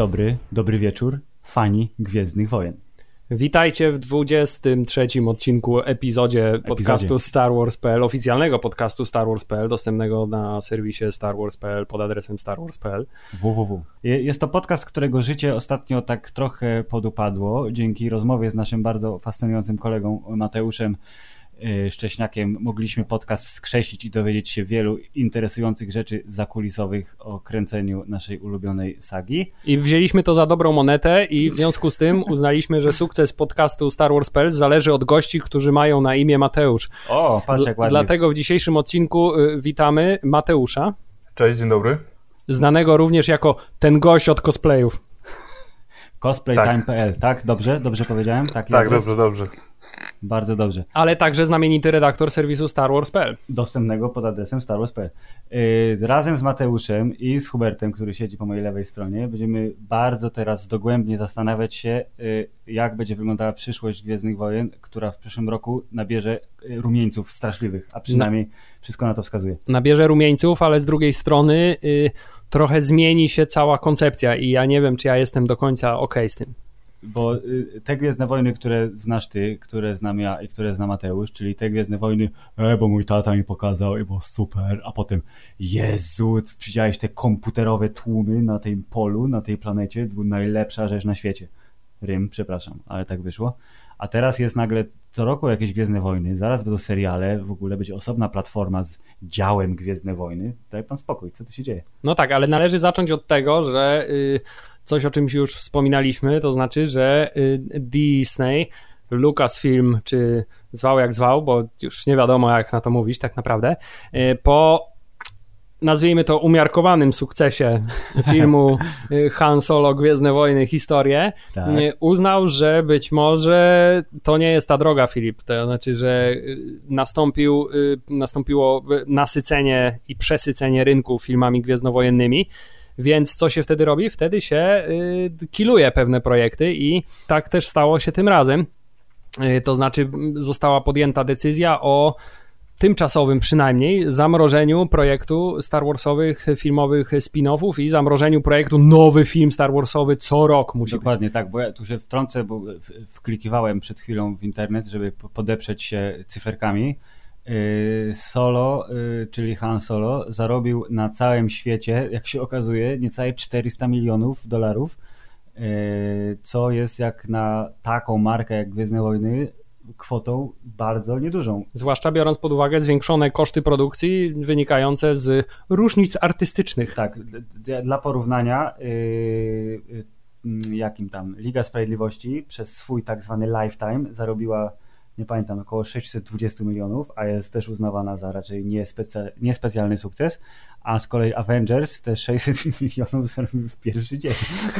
Dobry, dobry wieczór, fani Gwiezdnych Wojen. Witajcie w 23 odcinku epizodzie podcastu Star Wars.pl, oficjalnego podcastu Star Wars.pl, dostępnego na serwisie Star Wars.pl pod adresem starwars.pl. www. Jest to podcast, którego życie ostatnio tak trochę podupadło dzięki rozmowie z naszym bardzo fascynującym kolegą Mateuszem Szcześniakiem mogliśmy podcast wskrzesić i dowiedzieć się wielu interesujących rzeczy zakulisowych o kręceniu naszej ulubionej sagi. I wzięliśmy to za dobrą monetę i w związku z tym uznaliśmy, że sukces podcastu Star Wars Pels zależy od gości, którzy mają na imię Mateusz. O, patrz jak ładnie. Dlatego w dzisiejszym odcinku y, witamy Mateusza. Cześć, dzień dobry. Znanego również jako ten gość od cosplayów. Cosplaytime.pl, tak. tak? Dobrze? Dobrze powiedziałem? Tak, tak dobrze, dobrze. Bardzo dobrze. Ale także znamienity redaktor serwisu Star Wars.pl. Dostępnego pod adresem Star Wars.pl. Yy, razem z Mateuszem i z Hubertem, który siedzi po mojej lewej stronie, będziemy bardzo teraz dogłębnie zastanawiać się, yy, jak będzie wyglądała przyszłość Gwiezdnych Wojen, która w przyszłym roku nabierze yy, rumieńców straszliwych, a przynajmniej no. wszystko na to wskazuje. Nabierze rumieńców, ale z drugiej strony yy, trochę zmieni się cała koncepcja i ja nie wiem, czy ja jestem do końca ok z tym. Bo y, te Gwiezdne Wojny, które znasz ty, które znam ja i które zna Mateusz, czyli te Gwiezdne Wojny, e, bo mój tata mi pokazał i było super, a potem Jezu, widziałeś te komputerowe tłumy na tym polu, na tej planecie, to była najlepsza rzecz na świecie. Rym, przepraszam, ale tak wyszło. A teraz jest nagle co roku jakieś Gwiezdne Wojny, zaraz będą seriale, w ogóle będzie osobna platforma z działem Gwiezdne Wojny. Daj pan spokój, co tu się dzieje? No tak, ale należy zacząć od tego, że... Yy coś, o czymś już wspominaliśmy, to znaczy, że y, Disney, Lucasfilm, czy zwał jak zwał, bo już nie wiadomo jak na to mówić tak naprawdę, y, po nazwijmy to umiarkowanym sukcesie filmu y, Han Solo Gwiezdne Wojny historię, tak. uznał, że być może to nie jest ta droga, Filip. To znaczy, że nastąpił, nastąpiło nasycenie i przesycenie rynku filmami gwiezdnowojennymi więc co się wtedy robi? Wtedy się y, kiluje pewne projekty i tak też stało się tym razem. Y, to znaczy została podjęta decyzja o tymczasowym przynajmniej zamrożeniu projektu Star Warsowych filmowych spin-offów i zamrożeniu projektu nowy film Star Warsowy co rok musi Dokładnie być. tak, bo ja tu się wtrącę, bo wklikiwałem przed chwilą w internet, żeby podeprzeć się cyferkami Solo, y, czyli Han Solo, zarobił na całym świecie, jak się okazuje, niecałe 400 milionów dolarów, y, co jest jak na taką markę jak Gwiezdne Wojny kwotą bardzo niedużą. Zwłaszcza biorąc pod uwagę zwiększone koszty produkcji wynikające z różnic artystycznych. Tak, dla porównania, jakim tam Liga Sprawiedliwości przez swój tak zwany lifetime zarobiła nie pamiętam, około 620 milionów, a jest też uznawana za raczej niespecy, niespecjalny sukces, a z kolei Avengers te 600 milionów zarobił w pierwszy dzień,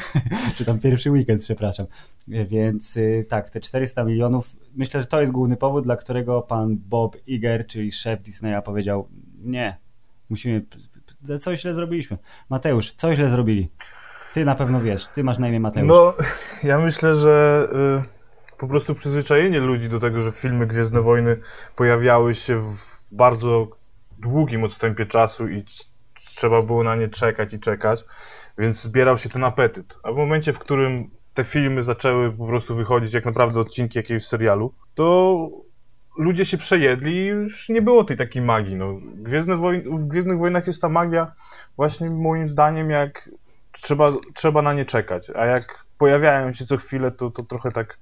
czy tam pierwszy weekend, przepraszam. Więc y, tak, te 400 milionów, myślę, że to jest główny powód, dla którego pan Bob Iger, czyli szef Disneya powiedział, nie, musimy, coś źle zrobiliśmy. Mateusz, co źle zrobili? Ty na pewno wiesz, ty masz na imię Mateusz. No, ja myślę, że... Y po prostu przyzwyczajenie ludzi do tego, że filmy Gwiezdne Wojny pojawiały się w bardzo długim odstępie czasu i trzeba było na nie czekać i czekać, więc zbierał się ten apetyt. A w momencie, w którym te filmy zaczęły po prostu wychodzić jak naprawdę odcinki jakiegoś serialu, to ludzie się przejedli i już nie było tej takiej magii. No, Gwiezdne Wojny, w Gwiezdnych Wojnach jest ta magia właśnie moim zdaniem jak trzeba, trzeba na nie czekać, a jak pojawiają się co chwilę, to, to trochę tak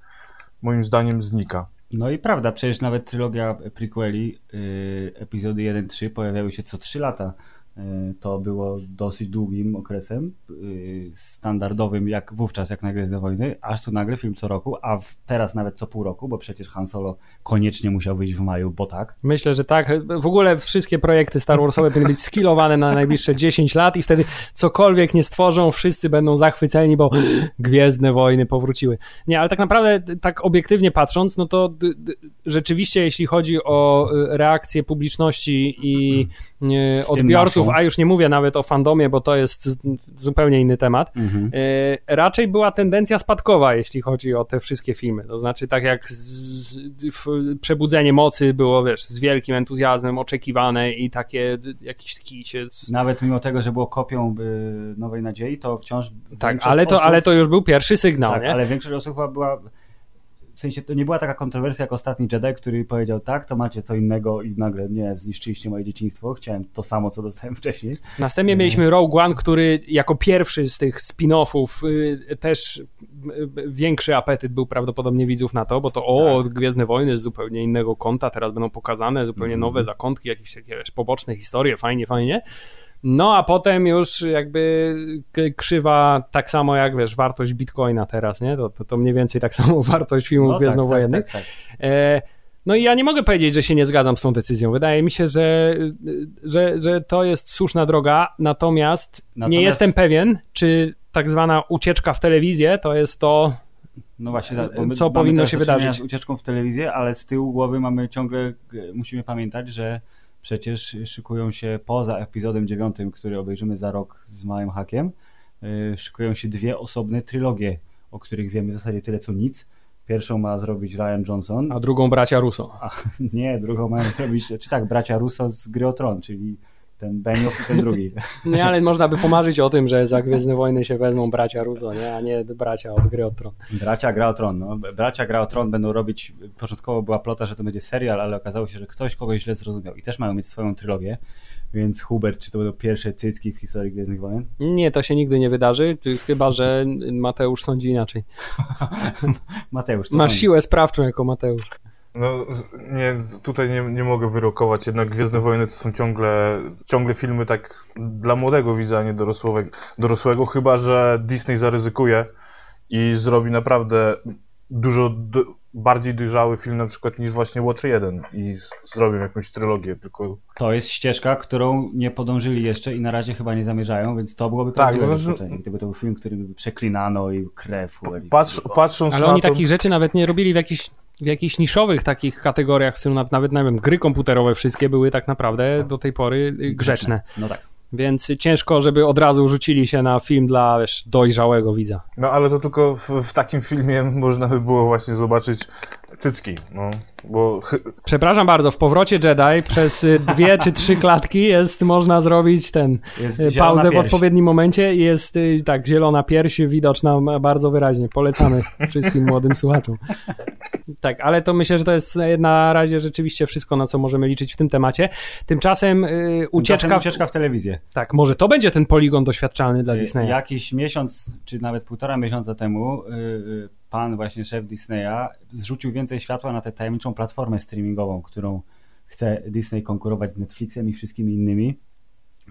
moim zdaniem znika. No i prawda, przecież nawet trylogia prequeli, yy, epizody 1-3 pojawiały się co 3 lata. Y, to było dosyć długim okresem, y, standardowym jak wówczas, jak na Gwiezdne Wojny, aż tu nagle film co roku, a teraz nawet co pół roku, bo przecież Han Solo koniecznie musiał wyjść w maju, bo tak. Myślę, że tak. W ogóle wszystkie projekty Star Warsowe powinny być skillowane na najbliższe 10 lat i wtedy cokolwiek nie stworzą, wszyscy będą zachwyceni, bo Gwiezdne Wojny powróciły. Nie, ale tak naprawdę, tak obiektywnie patrząc, no to rzeczywiście, jeśli chodzi o y, reakcję publiczności i odbiorców twórców, a już nie mówię nawet o fandomie, bo to jest zupełnie inny temat, Mhm. e, raczej była tendencja spadkowa, jeśli chodzi o te wszystkie filmy. To znaczy, tak jak z, Przebudzenie Mocy było, wiesz, z wielkim entuzjazmem oczekiwane i takie, jakiś taki się... Nawet mimo tego, że było kopią y, Nowej Nadziei, to wciąż Tak, ale to, osób, ale to już był pierwszy sygnał, tak, nie? ale większość osób była w sensie to nie była taka kontrowersja jak ostatni Jedi, który powiedział tak, to macie co innego i nagle nie, zniszczyliście moje dzieciństwo, chciałem to samo, co dostałem wcześniej. Następnie mieliśmy Rogue One, który jako pierwszy z tych spin-offów y, też y, większy apetyt był prawdopodobnie widzów na to, bo to o, Gwiezdne Wojny z zupełnie innego kąta, teraz będą pokazane zupełnie Mhm. nowe zakątki, jakieś takie wiesz, poboczne historie, fajnie, fajnie. No a potem już jakby krzywa tak samo jak wiesz, wartość bitcoina teraz, nie? To, to, to mniej więcej tak samo wartość filmów No, tak, gwiezdnowojennych. tak, tak, tak. E, No i ja nie mogę powiedzieć, że się nie zgadzam z tą decyzją. Wydaje mi się, że, że, że to jest słuszna droga, natomiast, nie Natomiast- jestem pewien, czy tak zwana ucieczka w telewizję to jest to. No właśnie, my Co powinno się wydarzyć? Z ucieczką w telewizję, ale z tyłu głowy mamy ciągle, musimy pamiętać, że przecież szykują się poza epizodem dziewiątym, który obejrzymy za rok z małym hakiem, e, szykują się dwie osobne trylogie, o których wiemy w zasadzie tyle co nic. Pierwszą ma zrobić Ryan Johnson, A drugą bracia Russo. a nie, drugą mają zrobić, czy tak, bracia Russo z Gry o Tron, czyli ten Benioff i ten drugi. Nie, ale można by pomarzyć o tym, że za Gwiezdne Wojny się wezmą bracia Russo, nie? a nie bracia od gry o tron. Bracia Gra o Tron. No. Bracia Gra o Tron będą robić, początkowo była plota, że to będzie serial, ale okazało się, że ktoś kogoś źle zrozumiał i też mają mieć swoją trylogię, więc Hubert, czy to będą pierwsze cycki w historii Gwiezdnych Wojen? Nie, to się nigdy nie wydarzy, chyba że Mateusz sądzi inaczej. Mateusz, co Masz sądzisz? siłę sprawczą jako Mateusz. No, nie, tutaj nie, nie mogę wyrokować, jednak Gwiezdne Wojny to są ciągle, ciągle filmy tak dla młodego widza, a nie dorosłego, dorosłego, chyba że Disney zaryzykuje i zrobi naprawdę dużo d- bardziej dojrzały film na przykład niż właśnie Water 1 i z- zrobią jakąś trylogię, tylko To jest ścieżka, którą nie podążyli jeszcze i na razie chyba nie zamierzają, więc to byłoby Tak, prawdziwe że- zaskoczenie. Gdyby to był film, który by przeklinano i krew. Patrz, patrząc Ale na oni to... takich rzeczy nawet nie robili w jakichś, w jakichś niszowych takich kategoriach, w stylu na- nawet nie wiem, gry komputerowe wszystkie były tak naprawdę do tej pory y, grzeczne. No tak. Więc ciężko, żeby od razu rzucili się na film dla wiesz, dojrzałego widza. No ale to tylko w, w takim filmie można by było właśnie zobaczyć cycki, no, bo Przepraszam bardzo, w powrocie Jedi przez y, dwie czy trzy klatki jest, można zrobić ten y, pauzę w odpowiednim momencie i jest tak, zielona pierś widoczna bardzo wyraźnie. Polecamy wszystkim młodym słuchaczom. Tak, ale to myślę, że to jest na razie rzeczywiście wszystko, na co możemy liczyć w tym temacie. Tymczasem y, ucieczka, Tymczasem ucieczka w telewizję. Tak, może to będzie ten poligon doświadczalny dla Y, Disneya. Jakiś miesiąc, czy nawet półtora miesiąca temu, y, y, pan właśnie szef Disneya zrzucił więcej światła na tę tajemniczą platformę streamingową, którą chce Disney konkurować z Netflixem i wszystkimi innymi.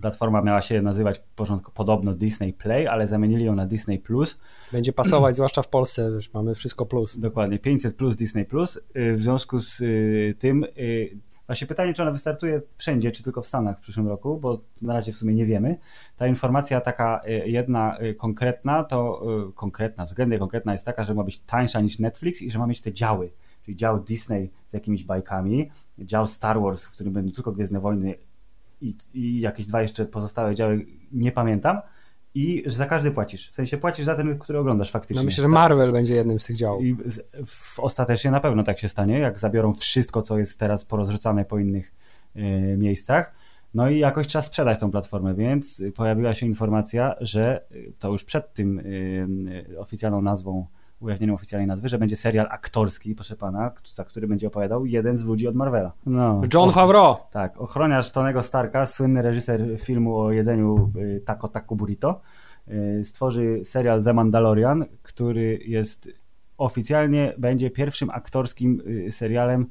Platforma miała się nazywać początku, podobno Disney Play, ale zamienili ją na Disney Plus. Będzie pasować, zwłaszcza w Polsce, wiesz, mamy wszystko plus. Dokładnie, 500 plus Disney Plus. Y, W związku z y, tym, y, właśnie pytanie, czy ona wystartuje wszędzie, czy tylko w Stanach w przyszłym roku, bo na razie w sumie nie wiemy. Ta informacja taka jedna konkretna, to konkretna, względnie konkretna jest taka, że ma być tańsza niż Netflix i że ma mieć te działy, czyli dział Disney z jakimiś bajkami, dział Star Wars, w którym będą tylko Gwiezdne Wojny i, i jakieś dwa jeszcze pozostałe działy, nie pamiętam. I że za każdy płacisz. W sensie płacisz za ten, który oglądasz faktycznie. No myślę, że Tak. Marvel będzie jednym z tych działów. I w, ostatecznie na pewno tak się stanie, jak zabiorą wszystko, co jest teraz porozrzucane po innych e, miejscach. No i jakoś trzeba sprzedać tą platformę, więc pojawiła się informacja, że y, to już przed tym y, y, oficjalną nazwą, ujawnieniem oficjalnej nazwy, że będzie serial aktorski, proszę pana, za który będzie opowiadał jeden z ludzi od Marvela. No. John Och, Favreau. tak, ochroniarz Tonego Starka, słynny reżyser filmu o jedzeniu y, Taco Taco Burrito, y, stworzy serial The Mandalorian, który jest oficjalnie będzie pierwszym aktorskim y, serialem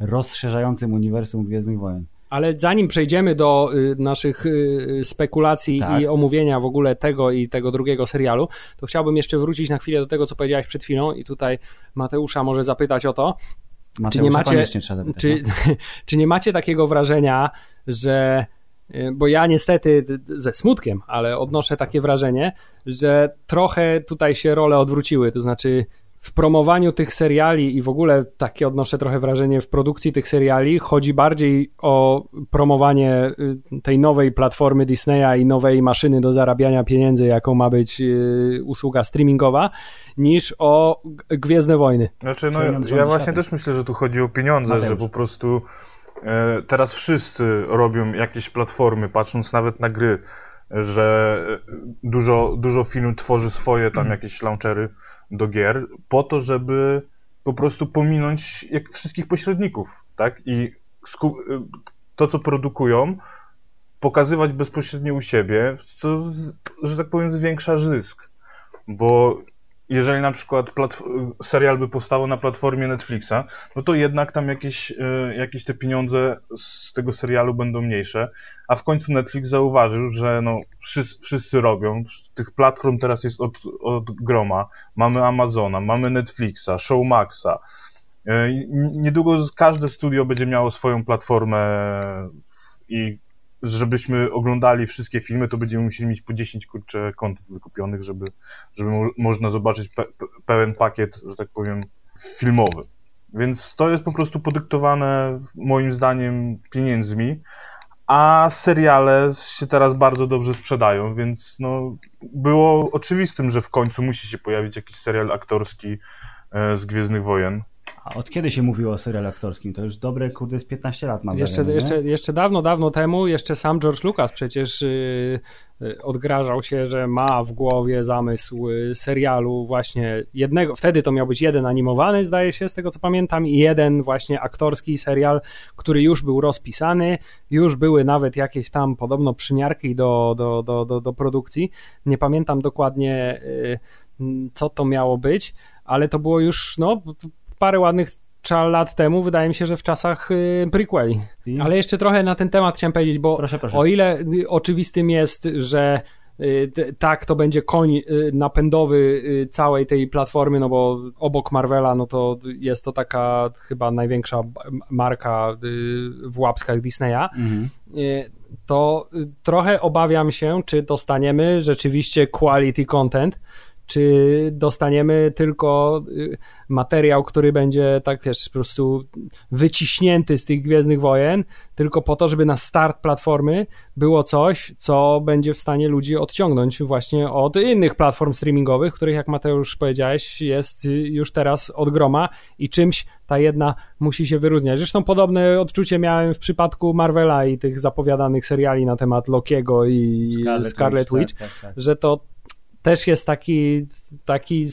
rozszerzającym uniwersum Gwiezdnych Wojen. Ale zanim przejdziemy do y, naszych y, spekulacji Tak. i omówienia w ogóle tego i tego drugiego serialu, to chciałbym jeszcze wrócić na chwilę do tego, co powiedziałeś przed chwilą i tutaj Mateusza może zapytać o to, Mateusza nie macie- zapytać, czy, no. czy nie macie takiego wrażenia, że y, bo ja niestety ze smutkiem, ale odnoszę takie wrażenie, że trochę tutaj się role odwróciły, to znaczy w promowaniu tych seriali i w ogóle takie odnoszę trochę wrażenie w produkcji tych seriali chodzi bardziej o promowanie y, tej nowej platformy Disneya i nowej maszyny do zarabiania pieniędzy, jaką ma być y, usługa streamingowa, niż o Gwiezdne Wojny. Znaczy, no, ja właśnie też myślę, że tu chodzi o pieniądze, Mateusz. że po prostu e, teraz wszyscy robią jakieś platformy, patrząc nawet na gry, że dużo, dużo film tworzy swoje tam jakieś launchery do gier, po to, żeby po prostu pominąć jak wszystkich pośredników, tak? I to, co produkują, pokazywać bezpośrednio u siebie, co, że tak powiem, zwiększa zysk. Bo jeżeli na przykład serial by powstał na platformie Netflixa, no to jednak tam jakieś, y, jakieś te pieniądze z tego serialu będą mniejsze, a w końcu Netflix zauważył, że no wszyscy, wszyscy robią, tych platform teraz jest od, od groma, mamy Amazona, mamy Netflixa, Showmaxa, y, niedługo każde studio będzie miało swoją platformę i żebyśmy oglądali wszystkie filmy, to będziemy musieli mieć po 10 kurczę kontów wykupionych, żeby, żeby mo można zobaczyć pe pełen pakiet, że tak powiem, filmowy. Więc to jest po prostu podyktowane moim zdaniem pieniędzmi, a seriale się teraz bardzo dobrze sprzedają, więc no, było oczywistym, że w końcu musi się pojawić jakiś serial aktorski e, z Gwiezdnych Wojen. A od kiedy się mówiło o serial aktorskim? To już dobre, kurde, z 15 lat mam jeszcze, wrażenie, jeszcze, jeszcze dawno, dawno temu, jeszcze sam George Lucas przecież yy, odgrażał się, że ma w głowie zamysł y, serialu właśnie jednego, wtedy to miał być jeden animowany, zdaje się, z tego co pamiętam, i jeden właśnie aktorski serial, który już był rozpisany, już były nawet jakieś tam podobno przymiarki do, do, do, do, do produkcji. Nie pamiętam dokładnie, yy, co to miało być, ale to było już, no, parę ładnych lat temu, wydaje mi się, że w czasach y, prequeli. Ale jeszcze trochę na ten temat chciałem powiedzieć, bo proszę, proszę. o ile y, oczywistym jest, że y, tak, to będzie koń napędowy całej tej platformy, no bo obok Marvela, no to jest to taka chyba największa marka w łapskach Disneya, mhm. to trochę obawiam się, czy dostaniemy rzeczywiście quality content, czy dostaniemy tylko y, materiał, który będzie tak wiesz, po prostu wyciśnięty z tych Gwiezdnych Wojen, tylko po to, żeby na start platformy było coś, co będzie w stanie ludzi odciągnąć właśnie od innych platform streamingowych, których jak Mateusz powiedziałeś jest już teraz od groma i czymś ta jedna musi się wyróżniać. Zresztą podobne odczucie miałem w przypadku Marvela i tych zapowiadanych seriali na temat Lokiego i Scarlet, Scarlet Witch, Witch tak, tak, tak. że to też jest taki. taki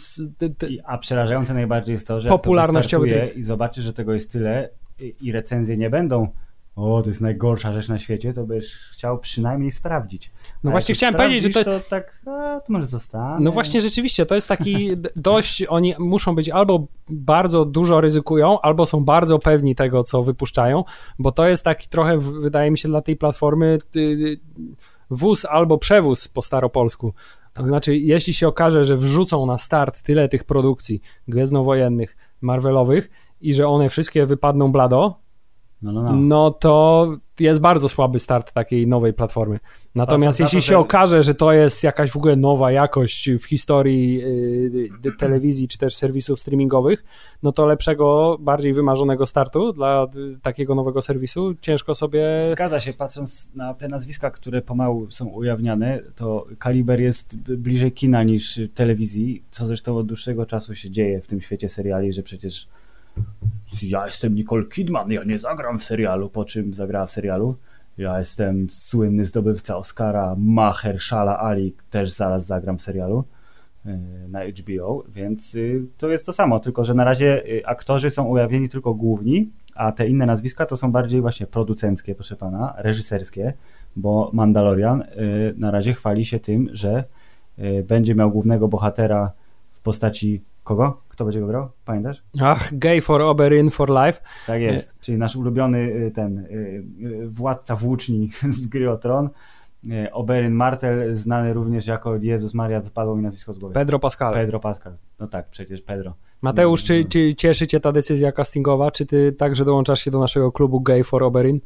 a przerażające najbardziej jest to, że popularnościowy i zobaczysz, że tego jest tyle i recenzje nie będą. O, to jest najgorsza rzecz na świecie, to byś chciał przynajmniej sprawdzić. No a właśnie chciałem powiedzieć, że to jest. To tak, a, to może zostanę. No właśnie, rzeczywiście, to jest taki dość. Oni muszą być albo bardzo dużo ryzykują, albo są bardzo pewni tego, co wypuszczają, bo to jest taki trochę, wydaje mi się, dla tej platformy wóz albo przewóz po staropolsku. To znaczy, jeśli się okaże, że wrzucą na start tyle tych produkcji gwiezdnowojennych, Marvelowych i że one wszystkie wypadną blado, no, no, no. no to jest bardzo słaby start takiej nowej platformy. Natomiast jeśli się okaże, że to jest jakaś w ogóle nowa jakość w historii yy, telewizji czy też serwisów streamingowych, no to lepszego, bardziej wymarzonego startu dla y, takiego nowego serwisu ciężko sobie. Zgadza się, patrząc na te nazwiska, które pomału są ujawniane, to kaliber jest bliżej kina niż telewizji, co zresztą od dłuższego czasu się dzieje w tym świecie seriali, że przecież ja jestem Nicole Kidman, ja nie zagram w serialu, po czym zagrała w serialu. Ja jestem słynny zdobywca Oscara Mahershala Ali, też zaraz zagram w serialu e, na HBO, więc y, to jest to samo, tylko że na razie y, aktorzy są ujawnieni tylko główni, a te inne nazwiska to są bardziej właśnie producenckie, proszę pana, reżyserskie, bo Mandalorian y, na razie chwali się tym, że będzie miał głównego bohatera w postaci kogo? Kto będzie go grał? Pamiętasz? Ach, Gay for Oberyn for Life. Tak jest, czyli nasz ulubiony y, ten y, y, władca włóczni z gry o Tron. Oberyn Martel, znany również jako Jezus Maria, wypadło mi nazwisko z głowy. Pedro Pascal. Pedro Pascal. No tak, przecież Pedro. Mateusz, czy, czy cieszy cię ta decyzja castingowa? Czy ty także dołączasz się do naszego klubu Gay for Oberyn?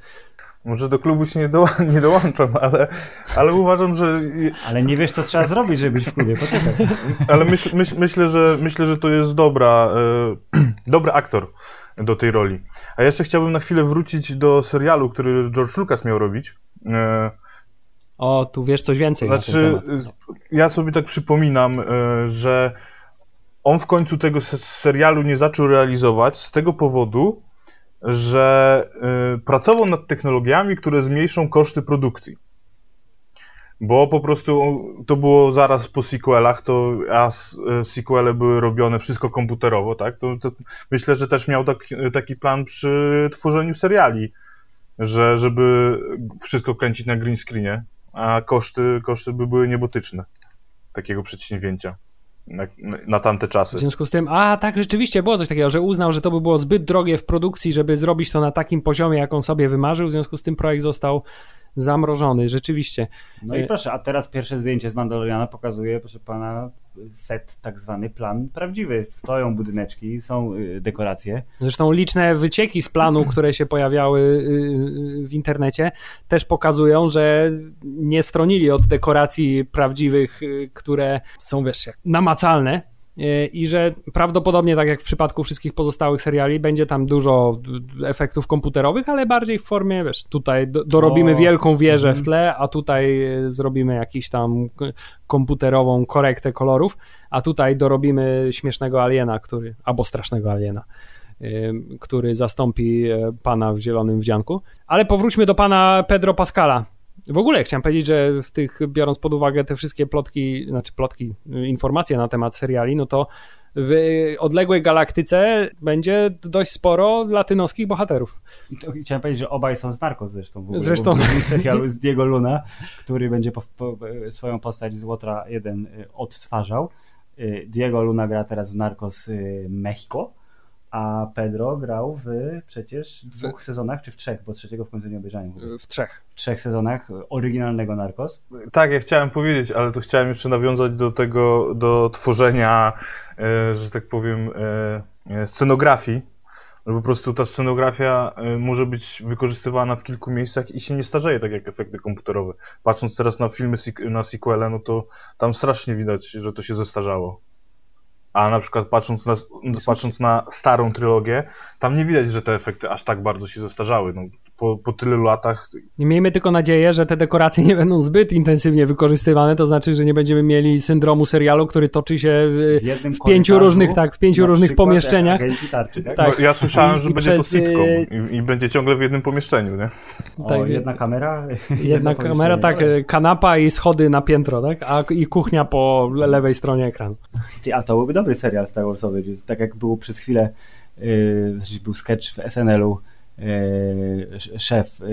Może do klubu się nie, do, nie dołączam, ale, ale uważam, że. Ale nie wiesz, co trzeba zrobić, żeby być w klubie, poczekaj. Ale myśl, myśl, myślę, że, myślę, że to jest dobra, e, dobry aktor do tej roli. A jeszcze chciałbym na chwilę wrócić do serialu, który George Lucas miał robić. E, o, tu wiesz coś więcej znaczy, na ten temat. Ja sobie tak przypominam, e, że on w końcu tego serialu nie zaczął realizować z tego powodu, że y, pracował nad technologiami, które zmniejszą koszty produkcji. Bo po prostu to było zaraz po sequelach, to a sequele były robione wszystko komputerowo, tak? To, to myślę, że też miał taki, taki plan przy tworzeniu seriali, że żeby wszystko kręcić na green screenie, a koszty, koszty by były niebotyczne takiego przedsięwzięcia na, na, tamte czasy. W związku z tym, a tak, rzeczywiście było coś takiego, że uznał, że to by było zbyt drogie w produkcji, żeby zrobić to na takim poziomie, jak on sobie wymarzył, w związku z tym projekt został zamrożony, rzeczywiście. No i proszę, a teraz pierwsze zdjęcie z Mandaloriana pokazuje, proszę pana, set, tak zwany plan prawdziwy. Stoją budyneczki, są y, dekoracje. Zresztą liczne wycieki z planu, które się pojawiały y, y, w internecie, też pokazują, że nie stronili od dekoracji prawdziwych, które są, wiesz, namacalne, i że prawdopodobnie, tak jak w przypadku wszystkich pozostałych seriali, będzie tam dużo efektów komputerowych, ale bardziej w formie, wiesz, tutaj dorobimy o, wielką wieżę w tle, a tutaj zrobimy jakiś tam komputerową korektę kolorów, a tutaj dorobimy śmiesznego aliena, który, albo strasznego aliena który zastąpi e, pana w zielonym wdzianku. Ale powróćmy do pana Pedro Pascala, w ogóle chciałem powiedzieć, że w tych, biorąc pod uwagę te wszystkie plotki, znaczy plotki, informacje na temat seriali, no to w odległej galaktyce będzie dość sporo latynoskich bohaterów. Chciałem powiedzieć, że obaj są z Narcos zresztą. W ogóle, zresztą. W serialu z Diego Luna, który będzie po, po, swoją postać z Łotra 1 y, odtwarzał. Y, Diego Luna gra teraz w Narcos y, Mexico a Pedro grał w przecież dwóch w... sezonach, czy w trzech, bo trzeciego w końcu nie obejrzałem. W trzech. W trzech sezonach oryginalnego Narcos. Tak, ja chciałem powiedzieć, ale to chciałem jeszcze nawiązać do tego, do tworzenia, e, że tak powiem, e, e, scenografii. Po prostu ta scenografia może być wykorzystywana w kilku miejscach i się nie starzeje tak jak efekty komputerowe. Patrząc teraz na filmy, na sequele, no to tam strasznie widać, że to się zestarzało. A na przykład patrząc na, patrząc na starą trylogię, tam nie widać, że te efekty aż tak bardzo się zestarzały. No, po, po tylu latach. I miejmy tylko nadzieję, że te dekoracje nie będą zbyt intensywnie wykorzystywane, to znaczy, że nie będziemy mieli syndromu serialu, który toczy się w, w, w pięciu różnych, tak, w pięciu różnych pomieszczeniach. Tarczy, tak? tak. No, ja słyszałem, że I będzie przez... to sitcom y, i, i, będzie ciągle w jednym pomieszczeniu, nie? O, tak, jedna kamera. Jedna kamera, tak, kanapa i schody na piętro, tak? A i kuchnia po lewej stronie ekranu. A to byłby dobry serial Star Warsowy, tak jak było przez chwilę, yy, był sketch w SNL-u E, szef e,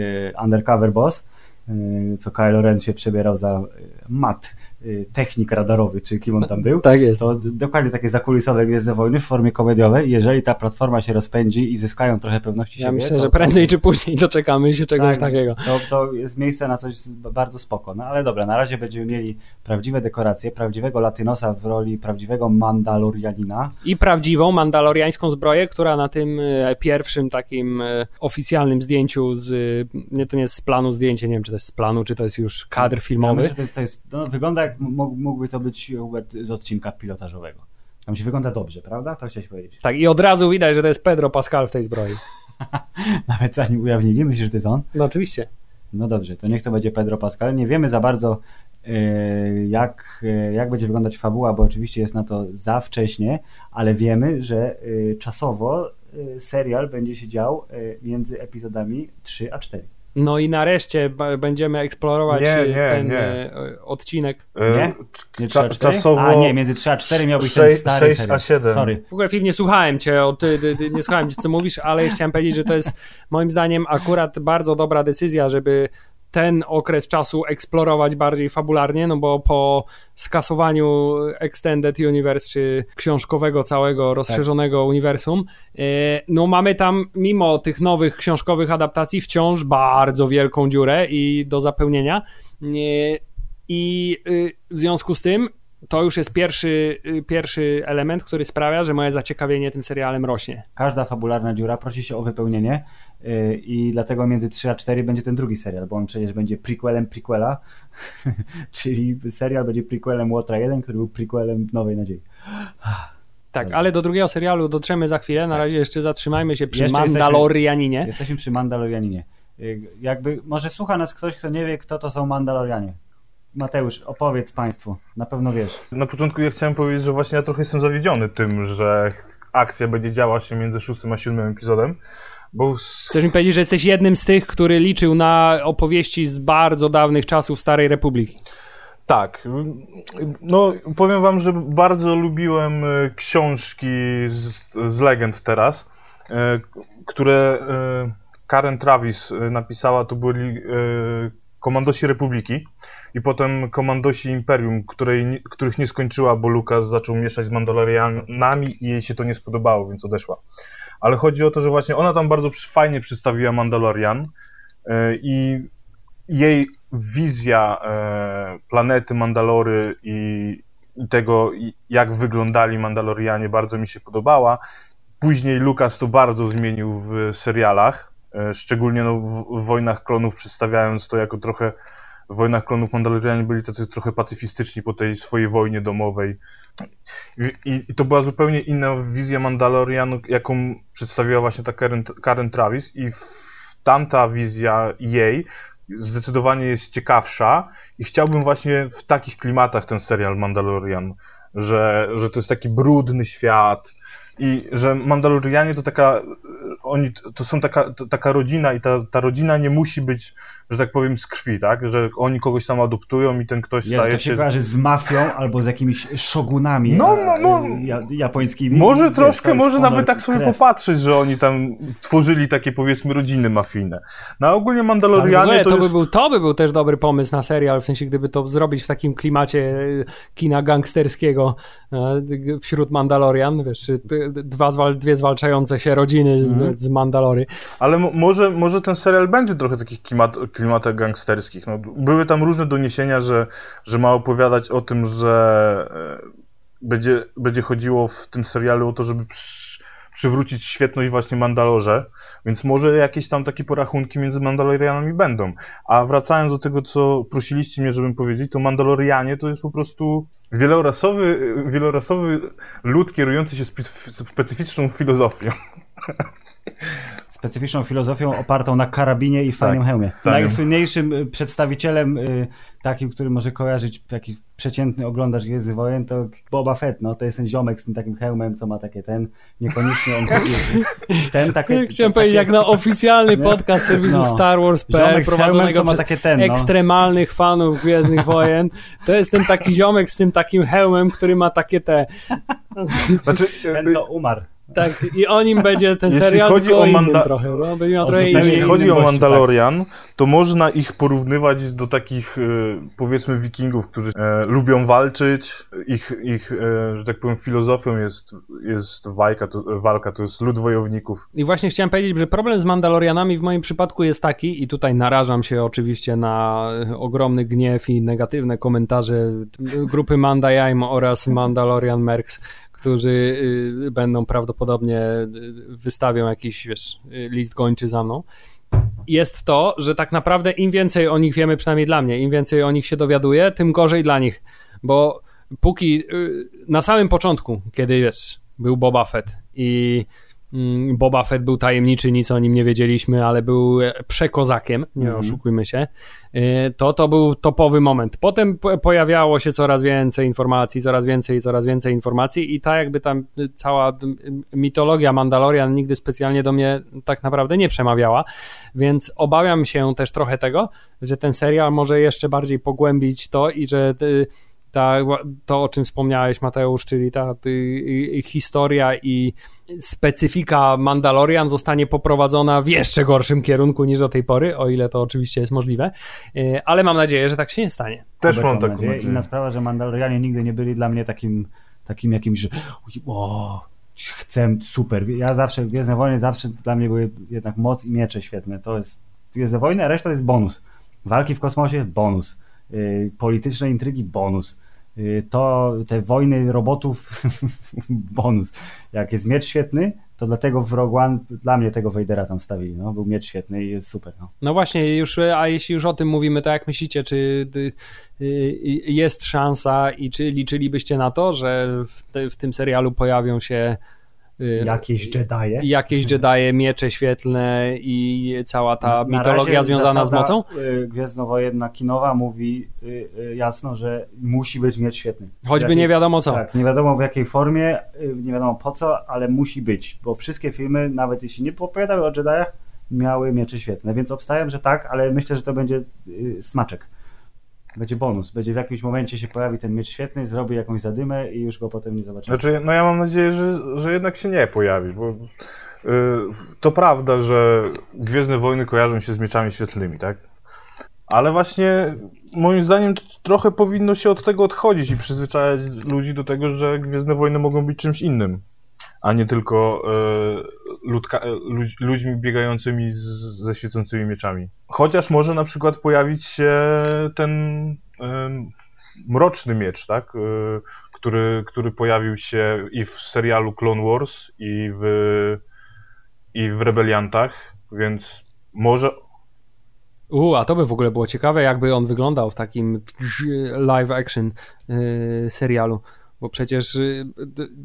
Undercover Boss, e, co Kylo Ren się przebierał za mat. Y, technik radarowy, czy kim on tam był. Tak jest. To dokładnie takie zakulisowe Gwiezdne Wojny w formie komediowej. Jeżeli ta platforma się rozpędzi i zyskają trochę pewności ja siebie... Ja myślę, to, że prędzej czy później doczekamy się czegoś tak, takiego. To, to jest miejsce na coś bardzo spoko. No ale dobra, na razie będziemy mieli prawdziwe dekoracje, prawdziwego Latynosa w roli prawdziwego Mandalorianina. I prawdziwą mandaloriańską zbroję, która na tym e, pierwszym takim e, oficjalnym zdjęciu z, nie to nie jest z planu zdjęcie, nie wiem czy to jest z planu, czy to jest już kadr filmowy. Ja myślę, to, to jest, no, wygląda jak jak mógłby to być Hubert z odcinka pilotażowego. Tam się wygląda dobrze, prawda? To chciałeś powiedzieć. Tak, i od razu widać, że to jest Pedro Pascal w tej zbroi. Nawet zanim ujawnili, myślisz, że to jest on? No oczywiście. No dobrze, to niech to będzie Pedro Pascal. Nie wiemy za bardzo, yy, jak, yy, jak będzie wyglądać fabuła, bo oczywiście jest na to za wcześnie, ale wiemy, że yy, czasowo serial będzie się dział między epizodami 3 a 4. No i nareszcie będziemy eksplorować nie, nie, ten nie. E, odcinek. E, nie? nie Cza czasowo. A nie, między 3 a 4 miał być ten stary 6 serial. a 7. Sorry. W ogóle film nie słuchałem cię, o, ty, ty, ty, nie słuchałem cię, co mówisz, ale chciałem powiedzieć, że to jest moim zdaniem akurat bardzo dobra decyzja, żeby ten okres czasu eksplorować bardziej fabularnie, no bo po skasowaniu Extended Universe, czy książkowego całego rozszerzonego tak. uniwersum, e, no mamy tam mimo tych nowych książkowych adaptacji wciąż bardzo wielką dziurę i do zapełnienia e, i y, w związku z tym to już jest pierwszy, pierwszy element, który sprawia, że moje zaciekawienie tym serialem rośnie. Każda fabularna dziura prosi się o wypełnienie i dlatego między 3 a 4 będzie ten drugi serial, bo on przecież będzie prequelem prequela, czyli serial będzie prequelem Łotra 1, który był prequelem Nowej Nadziei. Tak, ale do drugiego serialu dotrzemy za chwilę. Na razie jeszcze zatrzymajmy się przy Jeszcze Mandalorianinie. Jesteśmy, jesteśmy przy Mandalorianinie. Y, Jakby, może słucha nas ktoś, kto nie wie, kto to są Mandalorianie. Mateusz, opowiedz Państwu, na pewno wiesz. Na początku ja chciałem powiedzieć, że właśnie ja trochę jestem zawiedziony tym, że akcja będzie działa się między szóstym a siódmym epizodem, s- Chcesz mi powiedzieć, że jesteś jednym z tych, który liczył na opowieści z bardzo dawnych czasów Starej Republiki. tak, no powiem wam, że bardzo lubiłem e, książki z, z legend teraz, e, które e, Karen Travis napisała, to byli Komandosi Republiki i potem Komandosi Imperium, której, których nie skończyła, bo Lucas zaczął mieszać z Mandalorianami i jej się to nie spodobało, więc odeszła. Ale chodzi o to, że właśnie ona tam bardzo fajnie przedstawiła Mandalorian e, i jej wizja e, planety Mandalory i, tego, jak wyglądali Mandalorianie, bardzo mi się podobała. Później Lucas to bardzo zmienił w serialach, e, szczególnie no, w Wojnach Klonów, przedstawiając to jako trochę. W Wojnach Klonów Mandalorianie byli tacy trochę pacyfistyczni po tej swojej wojnie domowej. I, I to była zupełnie inna wizja Mandalorianu, jaką przedstawiła właśnie ta Karen, Karen Travis, i tamta wizja jej zdecydowanie jest ciekawsza i chciałbym właśnie w takich klimatach ten serial Mandalorian, że, że to jest taki brudny świat i że Mandalorianie to taka, oni to są taka, to, taka rodzina i ta, ta rodzina nie musi być, że tak powiem, z krwi, tak? Że oni kogoś tam adoptują i ten ktoś Jest, staje to się się... kojarzy z mafią albo z jakimiś szogunami No, no, no. ja, japońskimi. Może Wiesz, troszkę, jest może nawet tak sobie krew. popatrzeć, że oni tam tworzyli takie powiedzmy rodziny mafijne. No a ogólnie Mandalorianie ogóle to, to, jest... by był, to by był też dobry pomysł na serial, w sensie gdyby to zrobić w takim klimacie e, kina gangsterskiego e, wśród Mandalorian, wiesz, dwa, dwie zwalczające się rodziny Mhm. z, z Mandalory. Ale mo- może, może ten serial będzie trochę takich klimat, klimatach gangsterskich. No, były tam różne doniesienia, że, że ma opowiadać o tym, że e, będzie, będzie chodziło w tym serialu o to, żeby przy, przywrócić świetność właśnie Mandalorze, więc może jakieś tam takie porachunki między Mandalorianami będą. A wracając do tego, co prosiliście mnie, żebym powiedział, to Mandalorianie to jest po prostu wielorasowy, wielorasowy lud kierujący się spe- specyficzną filozofią. Specyficzną filozofią opartą na karabinie i fajnym Tak, hełmie. tak. Najsłynniejszym y, przedstawicielem y, takim, który może kojarzyć jakiś przeciętny oglądacz Gwiezdnych Wojen, to Boba Fett, no to jest ten ziomek z tym takim hełmem, co ma takie ten, niekoniecznie on taki, ten takie... Chciałem powiedzieć, jak na oficjalny Nie? podcast serwisu No. Star Wars.pl prowadzonego przez takie ten, no. ekstremalnych fanów Gwiezdnych Wojen. To jest ten taki ziomek z tym takim hełmem, który ma takie te... Znaczy, Ten, co umarł. Tak, i o nim będzie ten Jeśli serial, chodzi o manda- trochę, bo będzie miał o trochę. Jeśli chodzi o gościu, Mandalorian, to można ich porównywać do takich, e, powiedzmy, wikingów, którzy e, lubią walczyć. Ich, ich e, że tak powiem, filozofią jest, jest walka, to, walka, to jest lud wojowników. I właśnie chciałem powiedzieć, że problem z Mandalorianami w moim przypadku jest taki, i tutaj narażam się oczywiście na ogromny gniew i negatywne komentarze grupy Manda Jaim oraz Mandalorian Mercs, którzy y, będą prawdopodobnie y, wystawią jakiś, wiesz, list gończy za mną. Jest to, że tak naprawdę im więcej o nich wiemy, przynajmniej dla mnie, im więcej o nich się dowiaduję, tym gorzej dla nich, bo póki y, na samym początku, kiedy wiesz, był Boba Fett i Boba Fett był tajemniczy, nic o nim nie wiedzieliśmy, ale był e, przekozakiem, nie Mhm. oszukujmy się, y, to to był topowy moment. Potem po- pojawiało się coraz więcej informacji, coraz więcej coraz więcej informacji i ta jakby tam y, cała mitologia Mandalorian nigdy specjalnie do mnie tak naprawdę nie przemawiała, więc obawiam się też trochę tego, że ten serial może jeszcze bardziej pogłębić to i że y, ta, to, o czym wspomniałeś, Mateusz, czyli ta y, y, historia i specyfika Mandalorian zostanie poprowadzona w jeszcze gorszym kierunku niż do tej pory, o ile to oczywiście jest możliwe, Y, ale mam nadzieję, że tak się nie stanie. Też mam taką nadzieję. nadzieję. Inna sprawa, że Mandalorianie nigdy nie byli dla mnie takim, takim jakimś, że o, chcę, super. Ja zawsze, Gwiezdne Wojny zawsze dla mnie były jednak moc i miecze świetne. To jest Gwiezdne Wojny, a reszta to jest bonus. Walki w kosmosie, bonus. Yy, polityczne intrygi, bonus. Yy, to te wojny robotów, bonus. Jak jest miecz świetny, to dlatego w Rogue One dla mnie tego Vadera tam stawili, no, był miecz świetny i jest super. No, no właśnie, już, a jeśli już o tym mówimy, to jak myślicie, czy y, y, jest szansa i czy liczylibyście na to, że w, te, w tym serialu pojawią się Y, jakieś Jedi. Jakieś Jedi, miecze świetlne i cała ta na mitologia związana z mocą? Y, Gwiezdnowojenna kinowa mówi y, jasno, że musi być miecz świetny. Choćby jakiej, nie wiadomo co. Tak, nie wiadomo w jakiej formie, nie wiadomo po co, ale musi być, bo wszystkie filmy, nawet jeśli nie opowiadały o Jediach, miały miecze świetne, więc obstawiam, że tak, ale myślę, że to będzie smaczek będzie bonus. Będzie w jakimś momencie się pojawi ten miecz świetny, zrobi jakąś zadymę i już go potem nie zobaczymy. Znaczy, no ja mam nadzieję, że, że jednak się nie pojawi, bo yy, to prawda, że Gwiezdne Wojny kojarzą się z mieczami świetlnymi, tak? Ale właśnie moim zdaniem trochę powinno się od tego odchodzić i przyzwyczajać ludzi do tego, że Gwiezdne Wojny mogą być czymś innym a nie tylko e, ludka, e, ludź, ludźmi biegającymi z, ze świecącymi mieczami. Chociaż może na przykład pojawić się ten e, mroczny miecz, tak? który, który pojawił się i w serialu Clone Wars, i w, i w Rebeliantach, więc może U, a to by w ogóle było ciekawe, jakby on wyglądał w takim live action serialu bo przecież y,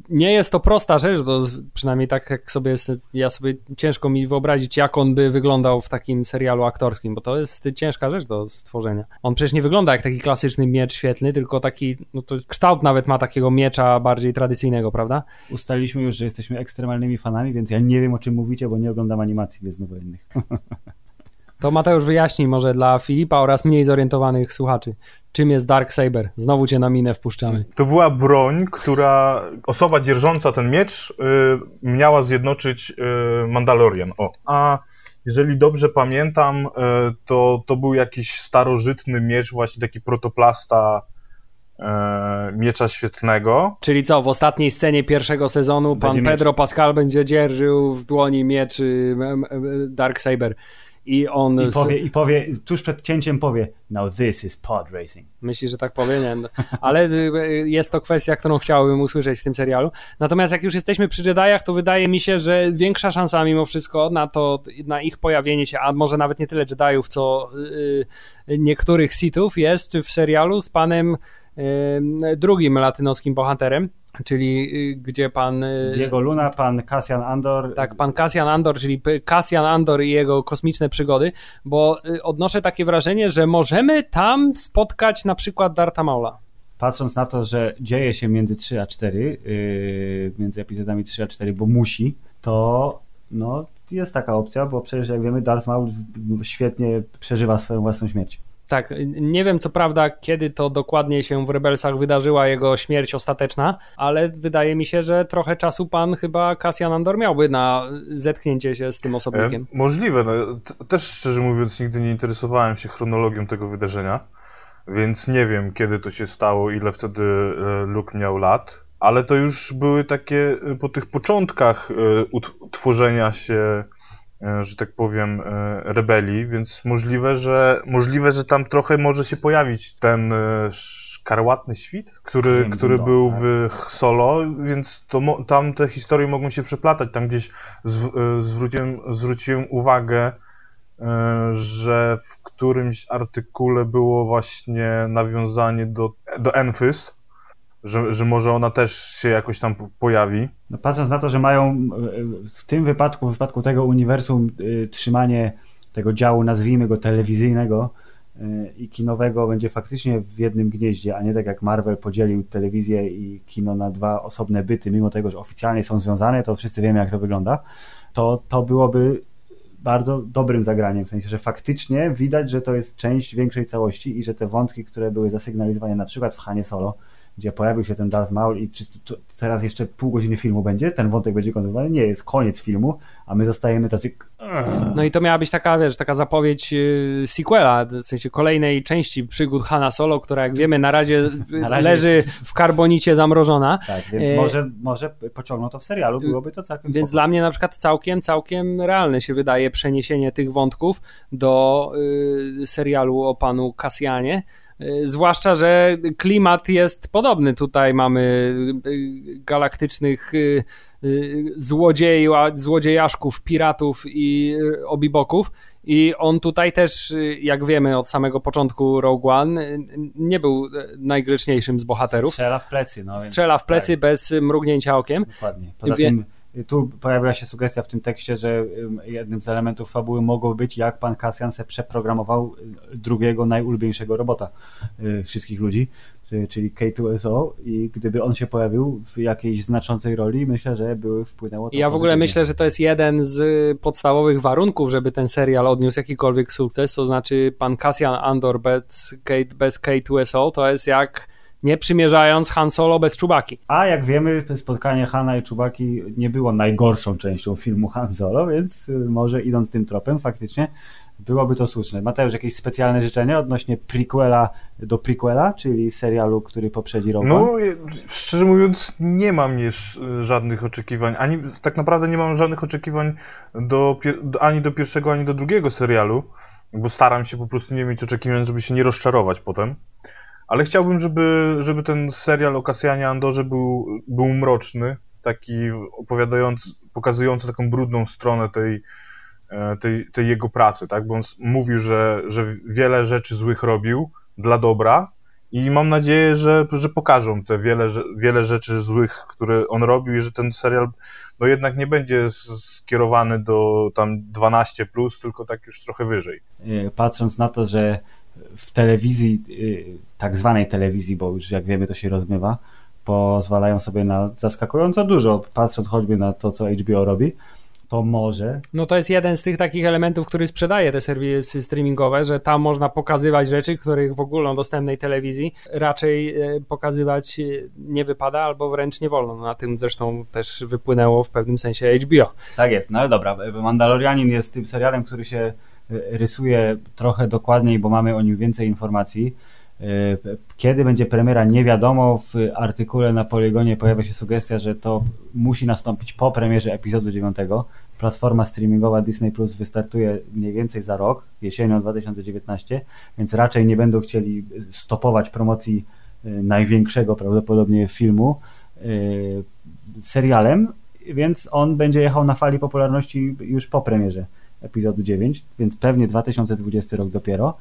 nie jest to prosta rzecz, to przynajmniej tak jak sobie, ja sobie ciężko mi wyobrazić, jak on by wyglądał w takim serialu aktorskim, bo to jest ciężka rzecz do stworzenia. On przecież nie wygląda jak taki klasyczny miecz świetlny, tylko taki, no to kształt nawet ma takiego miecza bardziej tradycyjnego, prawda? Ustaliliśmy już, że jesteśmy ekstremalnymi fanami, więc ja nie wiem o czym mówicie, bo nie oglądam animacji Gwiezdnowojennych. To Mateusz wyjaśnij może dla Filipa oraz mniej zorientowanych słuchaczy. Czym jest Dark Saber? Znowu cię na minę wpuszczamy. To była broń, która osoba dzierżąca ten miecz y, miała zjednoczyć y, Mandalorian. O. A jeżeli dobrze pamiętam, y, to, to był jakiś starożytny miecz, właśnie taki protoplasta y, miecza świetlnego. Czyli co, w ostatniej scenie pierwszego sezonu pan Pedro miecz. Pascal będzie dzierżył w dłoni mieczy y, Dark Saber. I on. I powie, I powie, tuż przed cięciem powie: Now this is pod racing. Myśli, że tak powie, nie. No. Ale y, jest to kwestia, którą chciałbym usłyszeć w tym serialu. Natomiast jak już jesteśmy przy Jediach, to wydaje mi się, że większa szansa mimo wszystko na to, na ich pojawienie się, a może nawet nie tyle Jediów, co yy, niektórych Sithów jest w serialu z panem drugim latynoskim bohaterem czyli y, gdzie pan... Y, Diego Luna, pan Cassian Andor. Tak, pan Cassian Andor, czyli Cassian Andor i jego kosmiczne przygody, bo y, odnoszę takie wrażenie, że możemy tam spotkać na przykład Darta Maula. Patrząc na to, że dzieje się między 3 a 4, yy, między epizodami 3 a 4, bo musi, to no, jest taka opcja, bo przecież jak wiemy, Darth Maul świetnie przeżywa swoją własną śmierć. Tak, nie wiem co prawda, kiedy to dokładnie się w Rebelsach wydarzyła jego śmierć ostateczna, ale wydaje mi się, że trochę czasu pan chyba Cassian Andor miałby na zetknięcie się z tym osobnikiem. E, możliwe. No, też szczerze mówiąc, nigdy nie interesowałem się chronologią tego wydarzenia, więc nie wiem, kiedy to się stało, ile wtedy e, Luke miał lat, ale to już były takie e, po tych początkach utworzenia się E, że tak powiem, e, rebelii, więc możliwe, że możliwe, że tam trochę może się pojawić ten e, szkarłatny świt, który, który był tak. w Solo, więc to, tam te historie mogą się przeplatać. Tam gdzieś zwróciłem, zwróciłem uwagę, że w którymś artykule było właśnie nawiązanie do, do Enfys, że, że może ona też się jakoś tam pojawi. No patrząc na to, że mają w tym wypadku, w wypadku tego uniwersum y, trzymanie tego działu, nazwijmy go telewizyjnego y, i kinowego będzie faktycznie w jednym gnieździe, a nie tak jak Marvel podzielił telewizję i kino na dwa osobne byty, mimo tego, że oficjalnie są związane, to wszyscy wiemy jak to wygląda, to to byłoby bardzo dobrym zagraniem, w sensie, że faktycznie widać, że to jest część większej całości i że te wątki, które były zasygnalizowane na przykład w Hanie Solo, gdzie pojawił się ten Darth Maul i czy, czy, teraz jeszcze pół godziny filmu będzie, ten wątek będzie kontynuowany, nie, jest koniec filmu, a my zostajemy tacy... No i to miała być taka, wiesz, taka zapowiedź y, sequela, w sensie kolejnej części przygód Hanna Solo, która jak wiemy na razie, na razie leży jest... w karbonicie zamrożona. Tak, więc e... może, może pociągną to w serialu, byłoby to całkiem Więc spoko. dla mnie na przykład całkiem, całkiem realne się wydaje przeniesienie tych wątków do y, serialu o panu Kasjanie, zwłaszcza, że klimat jest podobny. Tutaj mamy y, galaktycznych y, złodzieju, złodziejaszków, piratów i obiboków. I on tutaj też, jak wiemy od samego początku Rogue One, nie był najgrzeczniejszym z bohaterów. Strzela w plecy. No, Strzela w plecy tak. bez mrugnięcia okiem. Dokładnie. Poza Wie... tym tu pojawiła się sugestia w tym tekście, że jednym z elementów fabuły mogło być, jak pan Cassian se przeprogramował drugiego najulubieńszego robota y, wszystkich ludzi, czyli K2SO i gdyby on się pojawił w jakiejś znaczącej roli, myślę, że były wpłynęło to Ja w ogóle myślę, że to jest jeden z podstawowych warunków, żeby ten serial odniósł jakikolwiek sukces, to znaczy pan Cassian Andor bez, K, bez K2SO to jest jak nie przymierzając Han Solo bez Czubaki. A jak wiemy, spotkanie Hana i Czubaki nie było najgorszą częścią filmu Han Solo, więc y, może idąc tym tropem faktycznie byłoby to słuszne. Mateusz, jakieś specjalne życzenia odnośnie prequela do prequela, czyli serialu, który poprzedzi Rogue No, szczerze mówiąc, nie mam już żadnych oczekiwań, ani tak naprawdę nie mam żadnych oczekiwań do, ani do pierwszego, ani do drugiego serialu, bo staram się po prostu nie mieć oczekiwań, żeby się nie rozczarować potem. Ale chciałbym, żeby, żeby ten serial o Kasjanie Andorze był, był mroczny, taki opowiadający, pokazujący taką brudną stronę tej, e, tej, tej jego pracy, tak? Bo on mówił, że, że wiele rzeczy złych robił dla dobra i mam nadzieję, że, że pokażą te wiele, wiele rzeczy złych, które on robił i że ten serial no jednak nie będzie skierowany do tam 12+, plus, tylko tak już trochę wyżej. E, patrząc na to, że w telewizji, y, tak zwanej telewizji, bo już jak wiemy to się rozmywa, pozwalają sobie na zaskakująco dużo, patrząc choćby na to, co HBO robi, to może. No to jest jeden z tych takich elementów, który sprzedaje te serwisy streamingowe, że tam można pokazywać rzeczy, których w ogólnodostępnej telewizji raczej e, pokazywać e, nie wypada albo wręcz nie wolno. No, na tym zresztą też wypłynęło w pewnym sensie HBO. Tak jest, no ale dobra, Mandalorianin jest tym serialem, który się rysuje trochę dokładniej, bo mamy o nim więcej informacji. E, kiedy będzie premiera, nie wiadomo. W artykule na Poligonie pojawia się sugestia, że to musi nastąpić po premierze epizodu 9. Platforma streamingowa Disney Plus wystartuje mniej więcej za rok, jesienią 2019, więc raczej nie będą chcieli stopować promocji e, największego prawdopodobnie filmu e, serialem, więc on będzie jechał na fali popularności już po premierze epizodu 9, więc pewnie 2020 rok dopiero,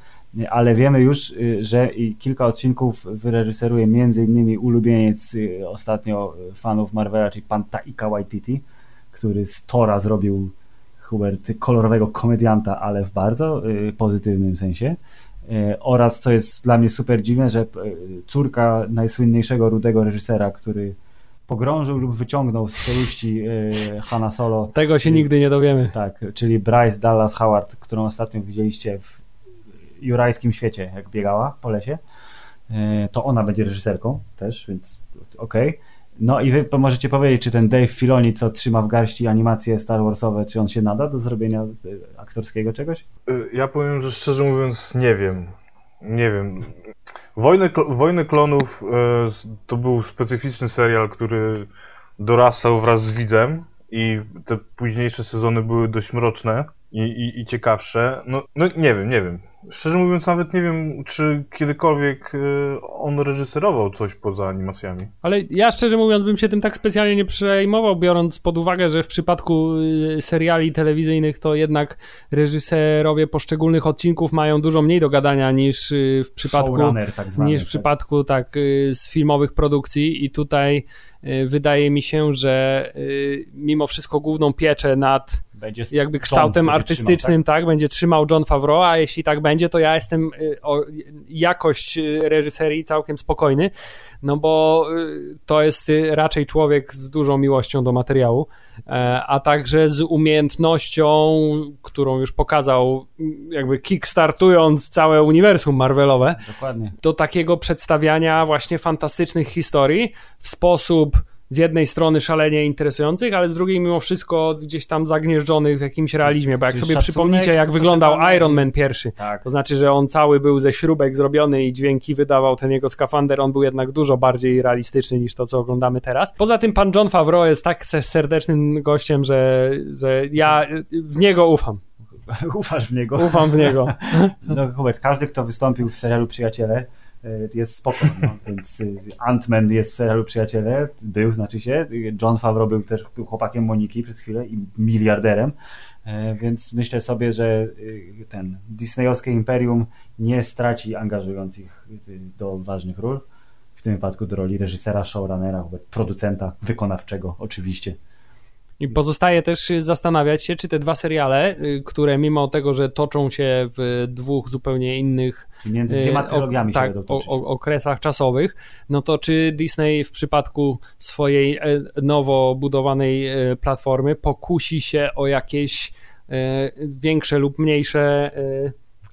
ale wiemy już, y, że kilka odcinków wyreżyseruje innymi ulubieniec y, ostatnio fanów Marvela, czyli pan Taika Waititi, który z Tora zrobił Hubert kolorowego komedianta, ale w bardzo y, pozytywnym sensie. Oraz, co jest dla mnie super dziwne, że córka najsłynniejszego rudego reżysera, który pogrążył lub wyciągnął z czeluści yy, Hanna Solo. Tego się nigdy nie dowiemy. Tak, czyli Bryce Dallas Howard, którą ostatnio widzieliście w jurajskim świecie, jak biegała po lesie. Yy, to ona będzie reżyserką też, więc okej. Okay. No i wy możecie powiedzieć, czy ten Dave Filoni, co trzyma w garści animacje Star Warsowe, czy on się nada do zrobienia y, aktorskiego czegoś? Ja powiem, że szczerze mówiąc nie wiem. Nie wiem. Wojny, Wojny Klonów e, to był specyficzny serial, który dorastał wraz z widzem i te późniejsze sezony były dość mroczne i, i, i ciekawsze. No, no nie wiem, nie wiem. Szczerze mówiąc, nawet nie wiem, czy kiedykolwiek y, on reżyserował coś poza animacjami. Ale ja szczerze mówiąc, bym się tym tak specjalnie nie przejmował, biorąc pod uwagę, że w przypadku y, seriali telewizyjnych to jednak reżyserowie poszczególnych odcinków mają dużo mniej do gadania niż y, w przypadku tak zwany, niż w tak. przypadku tak z filmowych produkcji i tutaj wydaje mi się, że mimo wszystko główną pieczę nad będzie jakby kształtem John artystycznym, trzymał, tak? tak? będzie trzymał John Favreau, a jeśli tak będzie, to ja jestem y, o jakość y, reżyserii całkiem spokojny, no bo y, to jest raczej człowiek z dużą miłością do materiału, e, a także z umiejętnością, którą już pokazał, jakby kickstartując całe uniwersum Marvelowe, Dokładnie. do takiego przedstawiania właśnie fantastycznych historii w sposób z jednej strony szalenie interesujących, ale z drugiej mimo wszystko gdzieś tam zagnieżdżonych w jakimś realizmie, bo jak sobie przypomnicie, jak wyglądał Iron Man pierwszy, tak. to znaczy, że on cały był ze śrubek zrobiony i dźwięki wydawał ten jego skafander, on był jednak dużo bardziej realistyczny niż to, co oglądamy teraz. Poza tym pan John Favreau jest tak serdecznym gościem, że, że ja w niego ufam. Ufasz w niego? Ufam w niego. No Hubert, każdy, kto wystąpił w serialu Przyjaciele, jest spoko, no, więc Ant-Man jest w serialu Przyjaciele, był, znaczy się, John Favreau był też był chłopakiem Moniki przez chwilę i miliarderem, więc myślę sobie, że ten disneyowskie imperium nie straci angażujących do ważnych ról, w tym wypadku do roli reżysera, showrunnera, producenta wykonawczego oczywiście. I pozostaje też zastanawiać się, czy te dwa seriale, y, które mimo tego, że toczą się w dwóch zupełnie innych między dwiema y, trylogiami o, tak, o, o, okresach czasowych, no to czy Disney w przypadku swojej e, nowo budowanej e, platformy pokusi się o jakieś e, większe lub mniejsze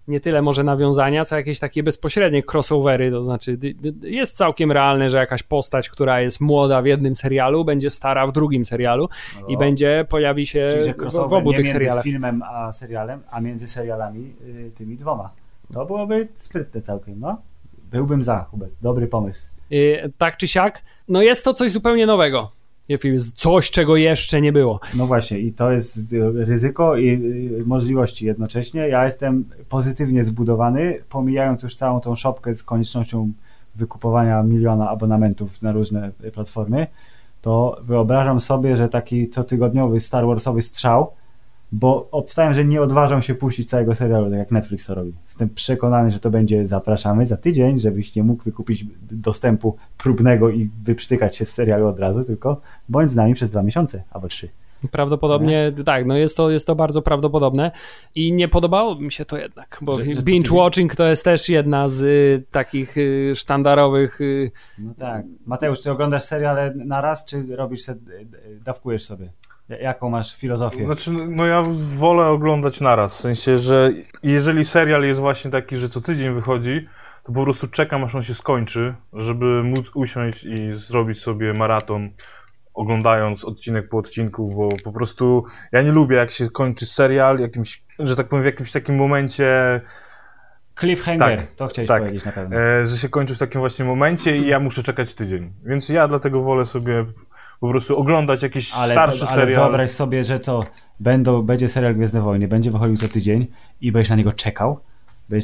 nie tyle może nawiązania, co jakieś takie bezpośrednie crossovery, to znaczy jest całkiem realne, że jakaś postać, która jest młoda w jednym serialu, będzie stara w drugim serialu no. i będzie, pojawi się w, w obu tych serialach. między filmem a serialem, a między serialami y, tymi dwoma. To byłoby sprytne całkiem, no. Byłbym za, Hubert. Dobry pomysł. Y, tak czy siak, no jest to coś zupełnie nowego jest coś, czego jeszcze nie było. No właśnie, i to jest ryzyko i możliwości jednocześnie. Ja jestem pozytywnie zbudowany, pomijając już całą tą szopkę z koniecznością wykupowania miliona abonamentów na różne platformy, to wyobrażam sobie, że taki cotygodniowy Star Warsowy strzał bo obstawiam, że nie odważą się puścić całego serialu, tak jak Netflix to robi. Jestem przekonany, że to będzie zapraszamy za tydzień, żebyś nie mógł wykupić dostępu próbnego i wyprztykać się z serialu od razu, tylko bądź z nami przez dwa miesiące albo trzy. Prawdopodobnie nie? tak, no jest to, jest to bardzo prawdopodobne i nie podobało mi się to jednak, bo że, że binge watching to jest też jedna z y, takich y, sztandarowych. Y... No tak. Mateusz, ty oglądasz seriale na raz, czy robisz se, dawkujesz sobie? Jaką masz filozofię? Znaczy, no ja wolę oglądać naraz, w sensie, że jeżeli serial jest właśnie taki, że co tydzień wychodzi, to po prostu czekam, aż on się skończy, żeby móc usiąść i zrobić sobie maraton, oglądając odcinek po odcinku, bo po prostu ja nie lubię, jak się kończy serial, jakimś, że tak powiem, w jakimś takim momencie... Cliffhanger, tak, to chciałeś tak, powiedzieć na pewno. E, że się kończy w takim właśnie momencie i ja muszę czekać tydzień. Więc ja dlatego wolę sobie po prostu oglądać jakiś ale, starszy ale serial. wyobraź sobie, że co, będą, będzie serial Gwiezdne Wojny, będzie wychodził co tydzień i będziesz na niego czekał,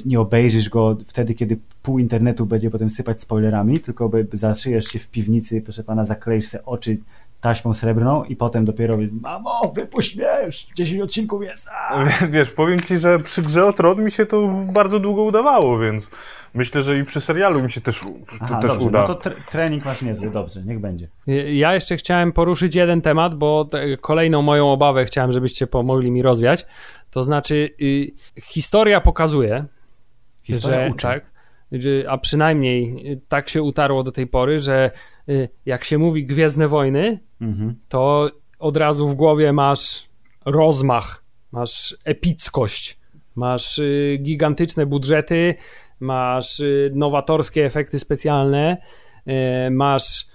nie obejrzysz go wtedy, kiedy pół internetu będzie potem sypać spoilerami, tylko zaszyjesz się w piwnicy, proszę pana, zakleisz sobie oczy taśmą srebrną i potem dopiero mamo, wypuść mnie, już 10 odcinków jest. Wiesz, powiem ci, że przy grze o Tron mi się to bardzo długo udawało, więc myślę, że i przy serialu mi się też, Aha, też dobrze, uda. No to trening masz niezły, dobrze, niech będzie. Ja jeszcze chciałem poruszyć jeden temat, bo kolejną moją obawę chciałem, żebyście pomogli mi rozwiać. To znaczy, y, historia pokazuje, historia że uczy. tak, a przynajmniej tak się utarło do tej pory, że y, jak się mówi Gwiezdne Wojny, mhm. to od razu w głowie masz rozmach, masz epickość, masz y, gigantyczne budżety, masz nowatorskie efekty specjalne, masz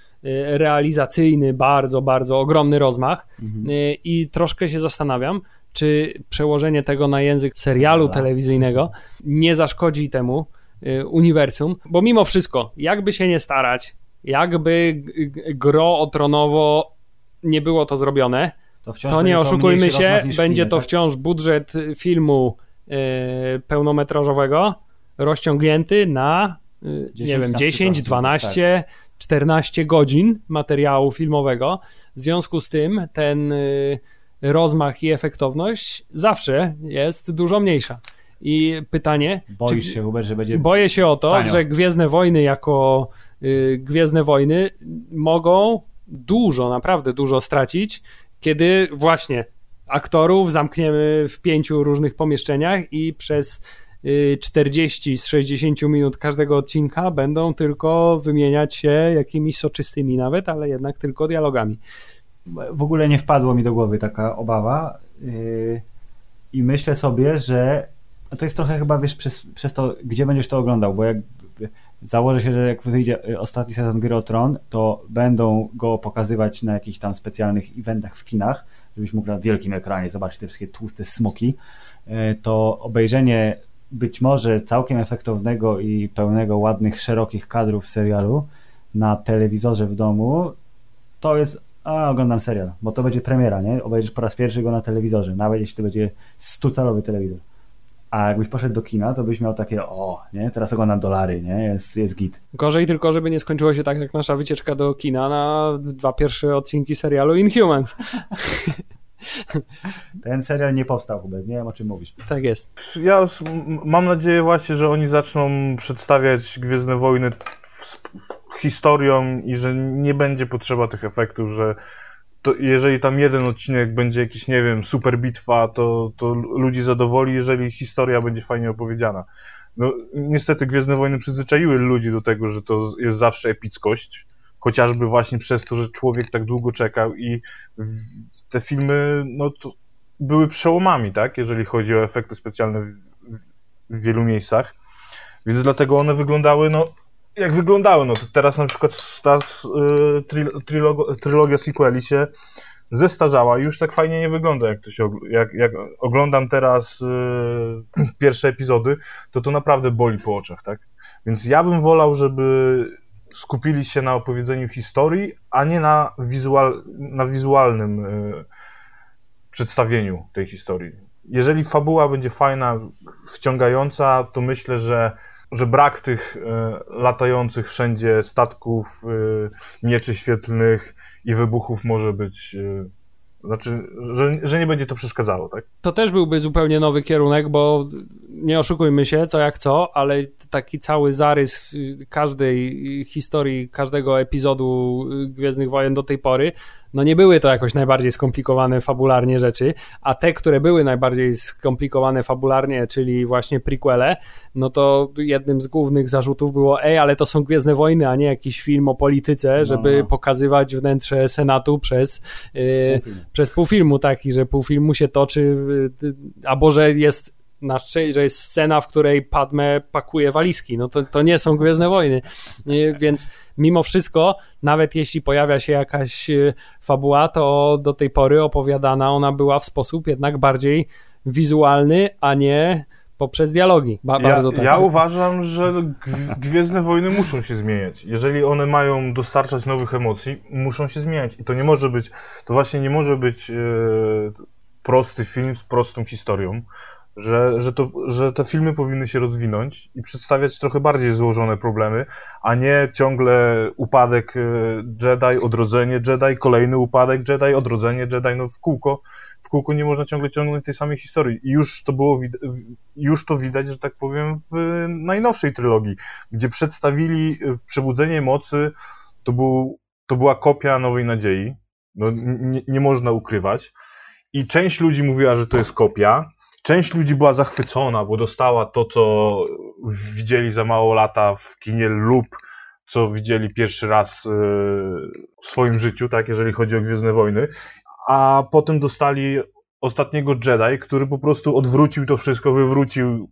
realizacyjny, bardzo, bardzo ogromny rozmach mhm. i troszkę się zastanawiam, czy przełożenie tego na język serialu telewizyjnego nie zaszkodzi temu y, uniwersum, bo mimo wszystko, jakby się nie starać, jakby gro o tronowo nie było to zrobione, to, to nie oszukujmy się, będzie to tak? wciąż budżet filmu y, pełnometrażowego rozciągnięty na y, nie wiem, 10, 12, tak. 14 godzin materiału filmowego. W związku z tym ten y, rozmach i efektowność zawsze jest dużo mniejsza. I pytanie. Boisz się, Hubert, że będzie. Boję się o to, tanio. że Gwiezdne Wojny jako y, Gwiezdne Wojny mogą dużo, naprawdę dużo stracić, kiedy właśnie aktorów zamkniemy w pięciu różnych pomieszczeniach i przez 40 y, z 60 minut każdego odcinka będą tylko wymieniać się jakimiś soczystymi nawet, ale jednak tylko dialogami. W ogóle nie wpadło mi do głowy taka obawa yy, i myślę sobie, że to jest trochę chyba, wiesz, przez, przez to, gdzie będziesz to oglądał, bo jak założę się, że jak wyjdzie ostatni sezon Gry o Tron, to będą go pokazywać na jakichś tam specjalnych eventach w kinach, żebyś mógł na wielkim ekranie zobaczyć te wszystkie tłuste smoki, yy, to obejrzenie być może całkiem efektownego i pełnego ładnych, szerokich kadrów serialu na telewizorze w domu, to jest a oglądam serial, bo to będzie premiera, nie? Obejrzysz po raz pierwszy go na telewizorze, nawet jeśli to będzie 100-calowy telewizor. A jakbyś poszedł do kina, to byś miał takie, o, nie, teraz oglądam dolary, nie, jest, jest git. Gorzej tylko, żeby nie skończyło się tak jak nasza wycieczka do kina na dwa pierwsze odcinki serialu Inhumans. Ten serial nie powstał, Hubert, nie wiem o czym mówisz. Tak jest. Ja mam nadzieję właśnie, że oni zaczną przedstawiać Gwiezdne Wojny historią i że nie będzie potrzeba tych efektów, że to jeżeli tam jeden odcinek będzie jakiś, nie wiem, super bitwa, to, to ludzi zadowoli, jeżeli historia będzie fajnie opowiedziana. No, niestety Gwiezdne Wojny przyzwyczaiły ludzi do tego, że to jest zawsze epickość, chociażby właśnie przez to, że człowiek tak długo czekał i te filmy, no to były przełomami, tak, jeżeli chodzi o efekty specjalne w, w wielu miejscach, więc dlatego one wyglądały, no, jak wyglądały. No teraz na przykład ta y, trylogia sequeli się zestarzała i już tak fajnie nie wygląda, jak to się jak, jak oglądam teraz y, pierwsze epizody, to to naprawdę boli po oczach, tak? Więc ja bym wolał, żeby skupili się na opowiedzeniu historii, a nie na, wizual, na wizualnym y, przedstawieniu tej historii. Jeżeli fabuła będzie fajna, wciągająca, to myślę, że że brak tych e, latających wszędzie statków, e, mieczy świetlnych i wybuchów może być. E, znaczy, że, że nie będzie to przeszkadzało, tak? To też byłby zupełnie nowy kierunek, bo nie oszukujmy się, co jak co, ale taki cały zarys każdej historii, każdego epizodu Gwiezdnych Wojen do tej pory no nie były to jakoś najbardziej skomplikowane fabularnie rzeczy, a te, które były najbardziej skomplikowane fabularnie, czyli właśnie prequele, no to jednym z głównych zarzutów było, ej, ale to są Gwiezdne Wojny, a nie jakiś film o polityce, no, żeby no. pokazywać wnętrze Senatu przez, yy, przez pół filmu, taki, że pół filmu się toczy, yy, albo że jest na że jest scena, w której Padme pakuje walizki. No to, to nie są Gwiezdne Wojny. Więc mimo wszystko, nawet jeśli pojawia się jakaś e, fabuła, to do tej pory opowiadana ona była w sposób jednak bardziej wizualny, a nie poprzez dialogi. Ba ja, tak. ja uważam, że Gwiezdne Wojny muszą się zmieniać. Jeżeli one mają dostarczać nowych emocji, muszą się zmieniać. I to nie może być, to właśnie nie może być e, prosty film z prostą historią że, że, to, że te filmy powinny się rozwinąć i przedstawiać trochę bardziej złożone problemy, a nie ciągle upadek e, Jedi, odrodzenie Jedi, kolejny upadek Jedi, odrodzenie Jedi, no w kółko, w kółko nie można ciągle ciągnąć tej samej historii. I już to było, już to widać, że tak powiem, w najnowszej trylogii, gdzie przedstawili e, Przebudzenie Mocy, to, był, to była kopia Nowej Nadziei, no, nie, nie można ukrywać. I część ludzi mówiła, że to jest kopia, Część ludzi była zachwycona, bo dostała to, co widzieli za mało lata w kinie lub co widzieli pierwszy raz e, w swoim życiu, tak, jeżeli chodzi o Gwiezdne Wojny, a potem dostali ostatniego Jedi, który po prostu odwrócił to wszystko, wywrócił.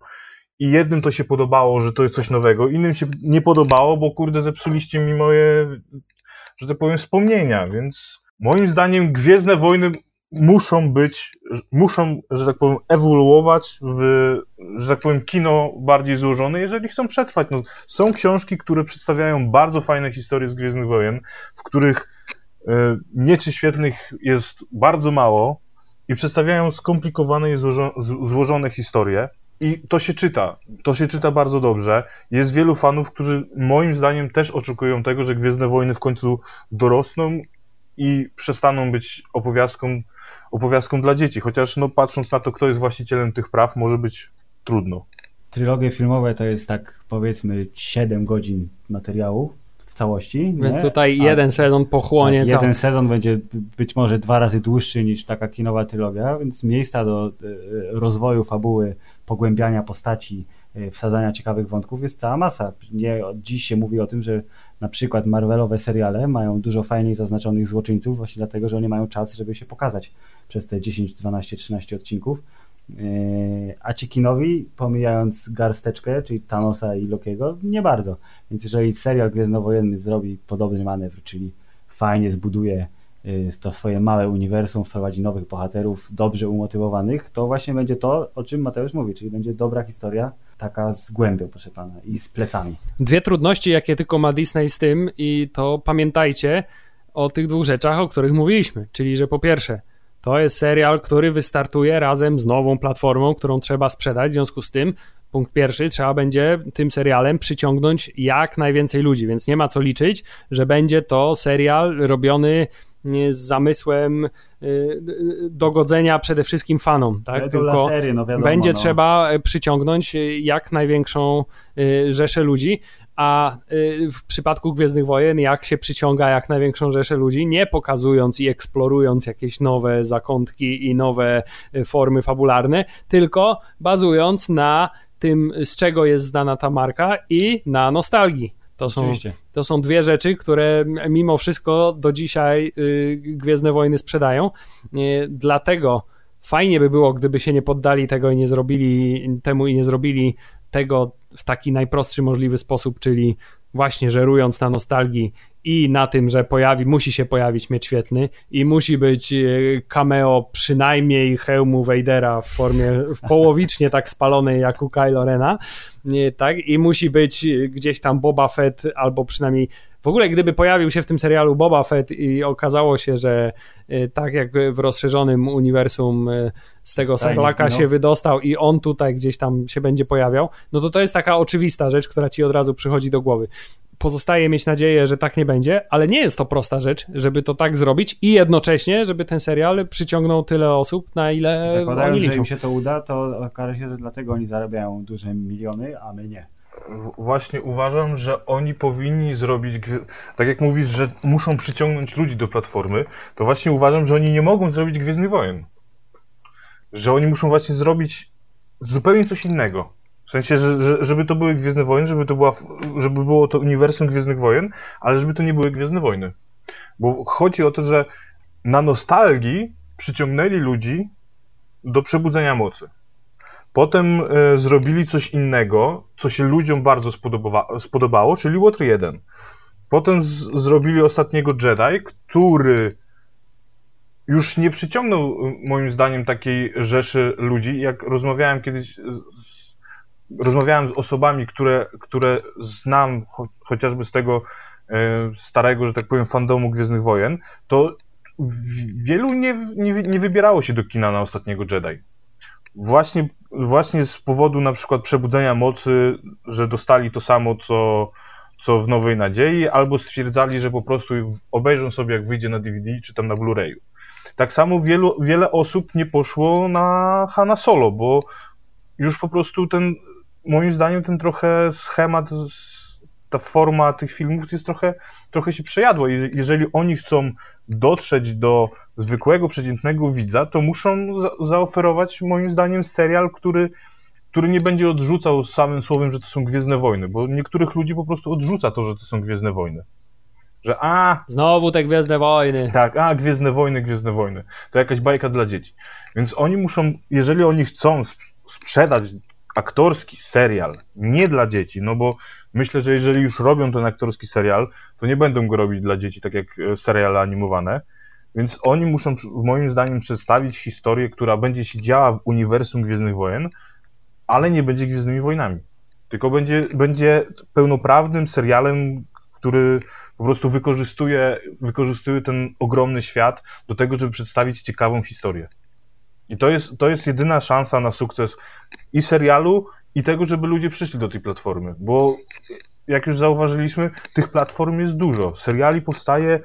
I jednym to się podobało, że to jest coś nowego, innym się nie podobało, bo kurde zepsuliście mi moje, że tak powiem, wspomnienia, więc moim zdaniem Gwiezdne Wojny muszą być, muszą, że tak powiem, ewoluować w, że tak powiem, kino bardziej złożone, jeżeli chcą przetrwać. No, są książki, które przedstawiają bardzo fajne historie z Gwiezdnych Wojen, w których y, mieczy świetlnych jest bardzo mało i przedstawiają skomplikowane i złożone, złożone historie. I to się czyta. To się czyta bardzo dobrze. Jest wielu fanów, którzy moim zdaniem też oczekują tego, że Gwiezdne Wojny w końcu dorosną i przestaną być opowiastką opowiastką dla dzieci, chociaż no, patrząc na to, kto jest właścicielem tych praw, może być trudno. Trylogie filmowe to jest tak powiedzmy 7 godzin materiału w całości. Więc nie? tutaj A, jeden sezon pochłonie Jeden cały. sezon będzie być może dwa razy dłuższy niż taka kinowa trylogia, więc miejsca do e, rozwoju fabuły, pogłębiania postaci, e, wsadzania ciekawych wątków jest cała masa. Nie, dziś się mówi o tym, że na przykład Marvelowe seriale mają dużo fajniej zaznaczonych złoczyńców właśnie dlatego, że oni mają czas, żeby się pokazać przez te 10, 12, 13 odcinków. Yy, a ci kinowi, pomijając garsteczkę, czyli Thanosa i Lokiego, nie bardzo. Więc jeżeli serial Gwiezdnowojenny zrobi podobny manewr, czyli fajnie zbuduje yy, to swoje małe uniwersum, wprowadzi nowych bohaterów, dobrze umotywowanych, to właśnie będzie to, o czym Mateusz mówi, czyli będzie dobra historia, taka z głębią, proszę pana, i z plecami. Dwie trudności, jakie tylko ma Disney z tym, i to pamiętajcie o tych dwóch rzeczach, o których mówiliśmy, czyli że po pierwsze, To jest serial, który wystartuje razem z nową platformą, którą trzeba sprzedać. W związku z tym, punkt pierwszy, trzeba będzie tym serialem przyciągnąć jak najwięcej ludzi, więc nie ma co liczyć, że będzie to serial robiony z zamysłem y, dogodzenia przede wszystkim fanom, tak? Tylko no wiadomo, będzie no. trzeba przyciągnąć jak największą y, rzeszę ludzi, a y, w przypadku Gwiezdnych Wojen jak się przyciąga jak największą rzeszę ludzi, nie pokazując i eksplorując jakieś nowe zakątki i nowe formy fabularne, tylko bazując na tym, z czego jest znana ta marka i na nostalgii. To są, to są dwie rzeczy, które mimo wszystko do dzisiaj y, Gwiezdne Wojny sprzedają. Y, dlatego fajnie by było, gdyby się nie poddali tego i nie zrobili temu i nie zrobili tego w taki najprostszy możliwy sposób, czyli właśnie żerując na nostalgii i na tym, że pojawi, musi się pojawić miecz świetny i musi być e, cameo przynajmniej hełmu Vadera w formie połowicznie tak spalonej jak u Kylo Rena, tak? I musi być gdzieś tam Boba Fett albo przynajmniej w ogóle gdyby pojawił się w tym serialu Boba Fett i okazało się, że e, tak jak w rozszerzonym uniwersum e, z tego Sarlaka się wydostał i on tutaj gdzieś tam się będzie pojawiał, no to to jest taka oczywista rzecz, która ci od razu przychodzi do głowy pozostaje mieć nadzieję, że tak nie będzie, ale nie jest to prosta rzecz, żeby to tak zrobić i jednocześnie, żeby ten serial przyciągnął tyle osób, na ile Zakładając, oni liczą. że im się to uda, to okaże się, że dlatego oni zarabiają duże miliony, a my nie. Właśnie uważam, że oni powinni zrobić, tak jak mówisz, że muszą przyciągnąć ludzi do platformy, to właśnie uważam, że oni nie mogą zrobić Gwiezdnych Wojen. Że oni muszą właśnie zrobić zupełnie coś innego. W sensie, że, że, żeby to były Gwiezdne Wojny, żeby to, była, żeby było to uniwersum Gwiezdnych Wojen, ale żeby to nie były Gwiezdne Wojny. Bo chodzi o to, że na nostalgii przyciągnęli ludzi do przebudzenia mocy. Potem e, zrobili coś innego, co się ludziom bardzo spodoba, spodobało, czyli Water 1. Potem zrobili ostatniego Jedi, który już nie przyciągnął moim zdaniem takiej rzeszy ludzi, jak rozmawiałem kiedyś z, rozmawiałem z osobami, które, które znam cho chociażby z tego e, starego, że tak powiem, fandomu Gwiezdnych Wojen, to wielu nie, nie, nie wybierało się do kina na ostatniego Jedi. Właśnie, właśnie z powodu na przykład przebudzenia mocy, że dostali to samo, co, co w Nowej Nadziei, albo stwierdzali, że po prostu obejrzą sobie, jak wyjdzie na DVD czy tam na Blu-rayu. Tak samo wielu, wiele osób nie poszło na Hanna Solo, bo już po prostu ten moim zdaniem ten trochę schemat, ta forma tych filmów jest trochę, trochę się przejadła. Jeżeli oni chcą dotrzeć do zwykłego, przeciętnego widza, to muszą za zaoferować moim zdaniem serial, który, który nie będzie odrzucał samym słowem, że to są Gwiezdne Wojny, bo niektórych ludzi po prostu odrzuca to, że to są Gwiezdne Wojny. Że a... Znowu te Gwiezdne Wojny. Tak, a Gwiezdne Wojny, Gwiezdne Wojny. To jakaś bajka dla dzieci. Więc oni muszą, jeżeli oni chcą sprzedać aktorski serial, nie dla dzieci, no bo myślę, że jeżeli już robią ten aktorski serial, to nie będą go robić dla dzieci, tak jak e, seriale animowane, więc oni muszą, moim zdaniem, przedstawić historię, która będzie się działa w uniwersum Gwiezdnych Wojen, ale nie będzie Gwiezdnymi Wojnami. Tylko będzie, będzie pełnoprawnym serialem, który po prostu wykorzystuje, wykorzystuje ten ogromny świat do tego, żeby przedstawić ciekawą historię. I to jest, to jest jedyna szansa na sukces i serialu, i tego, żeby ludzie przyszli do tej platformy. Bo jak już zauważyliśmy, tych platform jest dużo. Seriali powstaje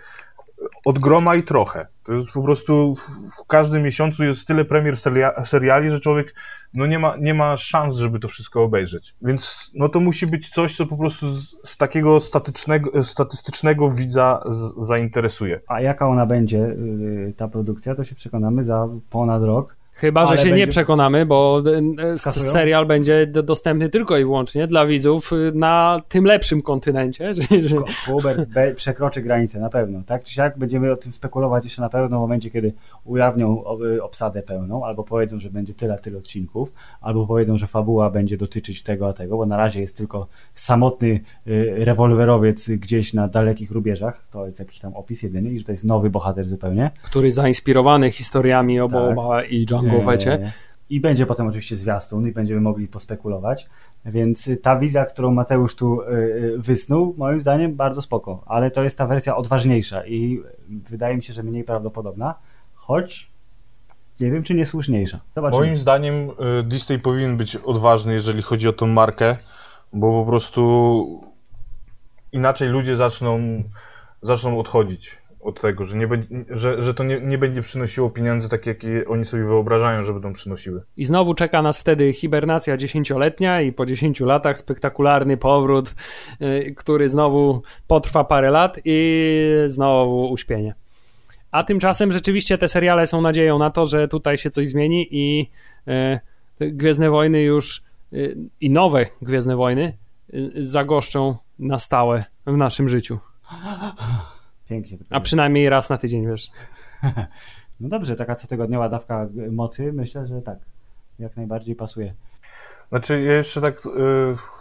od groma i trochę. To jest po prostu w, każdym miesiącu jest tyle premier seriali, że człowiek no nie, ma, nie ma szans, żeby to wszystko obejrzeć. Więc no to musi być coś, co po prostu z, z takiego statycznego, statystycznego widza z, zainteresuje. A jaka ona będzie, yy, ta produkcja, to się przekonamy za ponad rok. Chyba, że się będzie... nie przekonamy, bo e, Skasują? serial będzie dostępny tylko i wyłącznie dla widzów y, na tym lepszym kontynencie. Że... Hubert przekroczy granicę, na pewno. Tak czy siak będziemy o tym spekulować jeszcze na pewno w momencie, kiedy ujawnią obsadę pełną, albo powiedzą, że będzie tyle, tyle odcinków, albo powiedzą, że fabuła będzie dotyczyć tego, a tego, bo na razie jest tylko samotny y, rewolwerowiec gdzieś na dalekich rubieżach, to jest jakiś tam opis jedyny i że to jest nowy bohater zupełnie. Który zainspirowany historiami Oboba tak. i John I będzie potem oczywiście zwiastun i będziemy mogli pospekulować. Więc ta wizja, którą Mateusz tu e, e, wysnuł, moim zdaniem bardzo spoko, ale to jest ta wersja odważniejsza i wydaje mi się, że mniej prawdopodobna, choć nie wiem, czy niesłuszniejsza. Zobaczymy. Moim zdaniem y, Disney powinien być odważny, jeżeli chodzi o tą markę, bo po prostu inaczej ludzie zaczną, zaczną odchodzić od tego, że, nie, że, że to nie, nie będzie przynosiło pieniędzy takie, jakie oni sobie wyobrażają, że będą przynosiły. I znowu czeka nas wtedy hibernacja dziesięcioletnia i po 10 latach spektakularny powrót, yy, który znowu potrwa parę lat i znowu uśpienie. A tymczasem rzeczywiście te seriale są nadzieją na to, że tutaj się coś zmieni i yy, Gwiezdne Wojny już yy, i nowe Gwiezdne Wojny y, zagoszczą na stałe w naszym życiu. Pięknie. A przynajmniej raz na tydzień, wiesz. No dobrze, taka cotygodniowa dawka mocy, myślę, że tak, jak najbardziej pasuje. Znaczy, ja jeszcze tak y,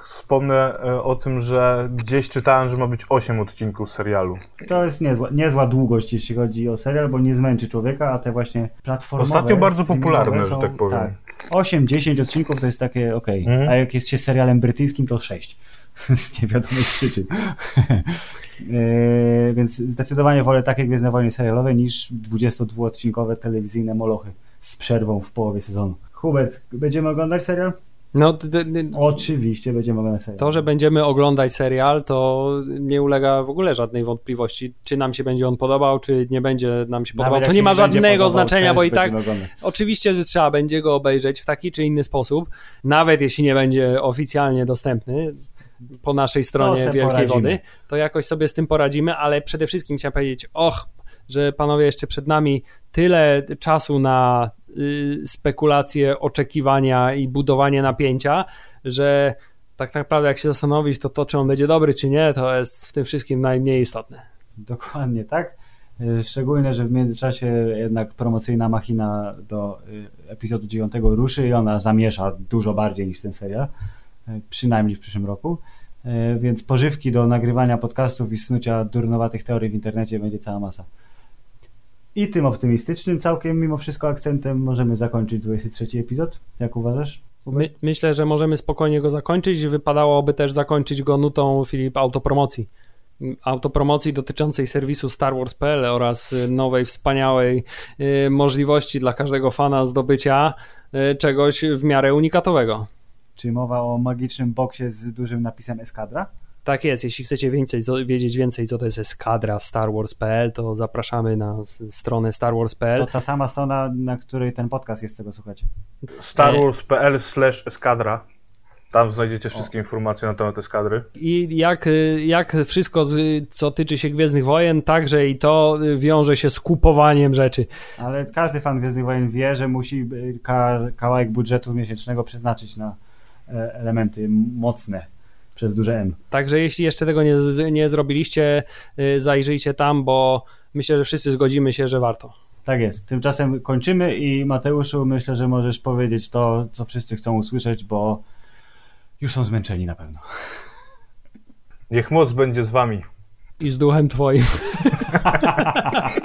wspomnę y, o tym, że gdzieś czytałem, że ma być 8 odcinków serialu. To jest niezła, niezła długość, jeśli chodzi o serial, bo nie zmęczy człowieka, a te właśnie platformowe... Ostatnio bardzo popularne, są, że tak powiem. Tak, 8-10 odcinków to jest takie ok, mhm. a jak jest się serialem brytyjskim, to 6. z niewiadomych przyczyn. E, więc zdecydowanie wolę takie Gwiezdne Wojny serialowe niż 22-odcinkowe telewizyjne molochy z przerwą w połowie sezonu. Hubert, będziemy oglądać serial? No, Oczywiście będziemy oglądać serial. To, że będziemy oglądać serial, to nie ulega w ogóle żadnej wątpliwości, czy nam się będzie on podobał, czy nie będzie nam się podobał. to nie ma żadnego znaczenia, bo i tak oglądać. oczywiście, że trzeba będzie go obejrzeć w taki czy inny sposób, nawet jeśli nie będzie oficjalnie dostępny po naszej stronie Wielkiej poradzimy. Wody, to jakoś sobie z tym poradzimy, ale przede wszystkim chciałem powiedzieć, och, że panowie jeszcze przed nami tyle czasu na y, spekulacje, oczekiwania i budowanie napięcia, że tak naprawdę jak się zastanowić, to to, czy on będzie dobry, czy nie, to jest w tym wszystkim najmniej istotne. Dokładnie tak. Y, szczególnie, że w międzyczasie jednak promocyjna machina do y, epizodu 9 ruszy i ona zamiesza dużo bardziej niż ten serial, przynajmniej w przyszłym roku. E, więc pożywki do nagrywania podcastów i snucia durnowatych teorii w internecie będzie cała masa. I tym optymistycznym całkiem mimo wszystko akcentem możemy zakończyć 23 epizod. Jak uważasz? My, myślę, że możemy spokojnie go zakończyć. Wypadałoby też zakończyć go nutą Filip autopromocji. Autopromocji dotyczącej serwisu Star Wars.pl oraz nowej, wspaniałej y, możliwości dla każdego fana zdobycia czegoś w miarę unikatowego. Czy mowa o magicznym boksie z dużym napisem Eskadra? Tak jest, jeśli chcecie więcej, wiedzieć więcej, co to jest eskadra Star Wars.pl, to zapraszamy na stronę Star Wars.pl. To ta sama strona, na której ten podcast jest, czego słuchacie. Star Wars.pl slash eskadra. Tam znajdziecie wszystkie o. informacje na temat eskadry. I jak, jak wszystko, co tyczy się Gwiezdnych Wojen, także i to wiąże się z kupowaniem rzeczy. Ale każdy fan Gwiezdnych Wojen wie, że musi kawałek budżetu miesięcznego przeznaczyć na E, elementy mocne przez duże M. Także jeśli jeszcze tego nie, nie zrobiliście, y, zajrzyjcie tam, bo myślę, że wszyscy zgodzimy się, że warto. Tak jest. Tymczasem kończymy i Mateuszu, myślę, że możesz powiedzieć to, co wszyscy chcą usłyszeć, bo już są zmęczeni na pewno. Niech moc będzie z wami. I z duchem twoim.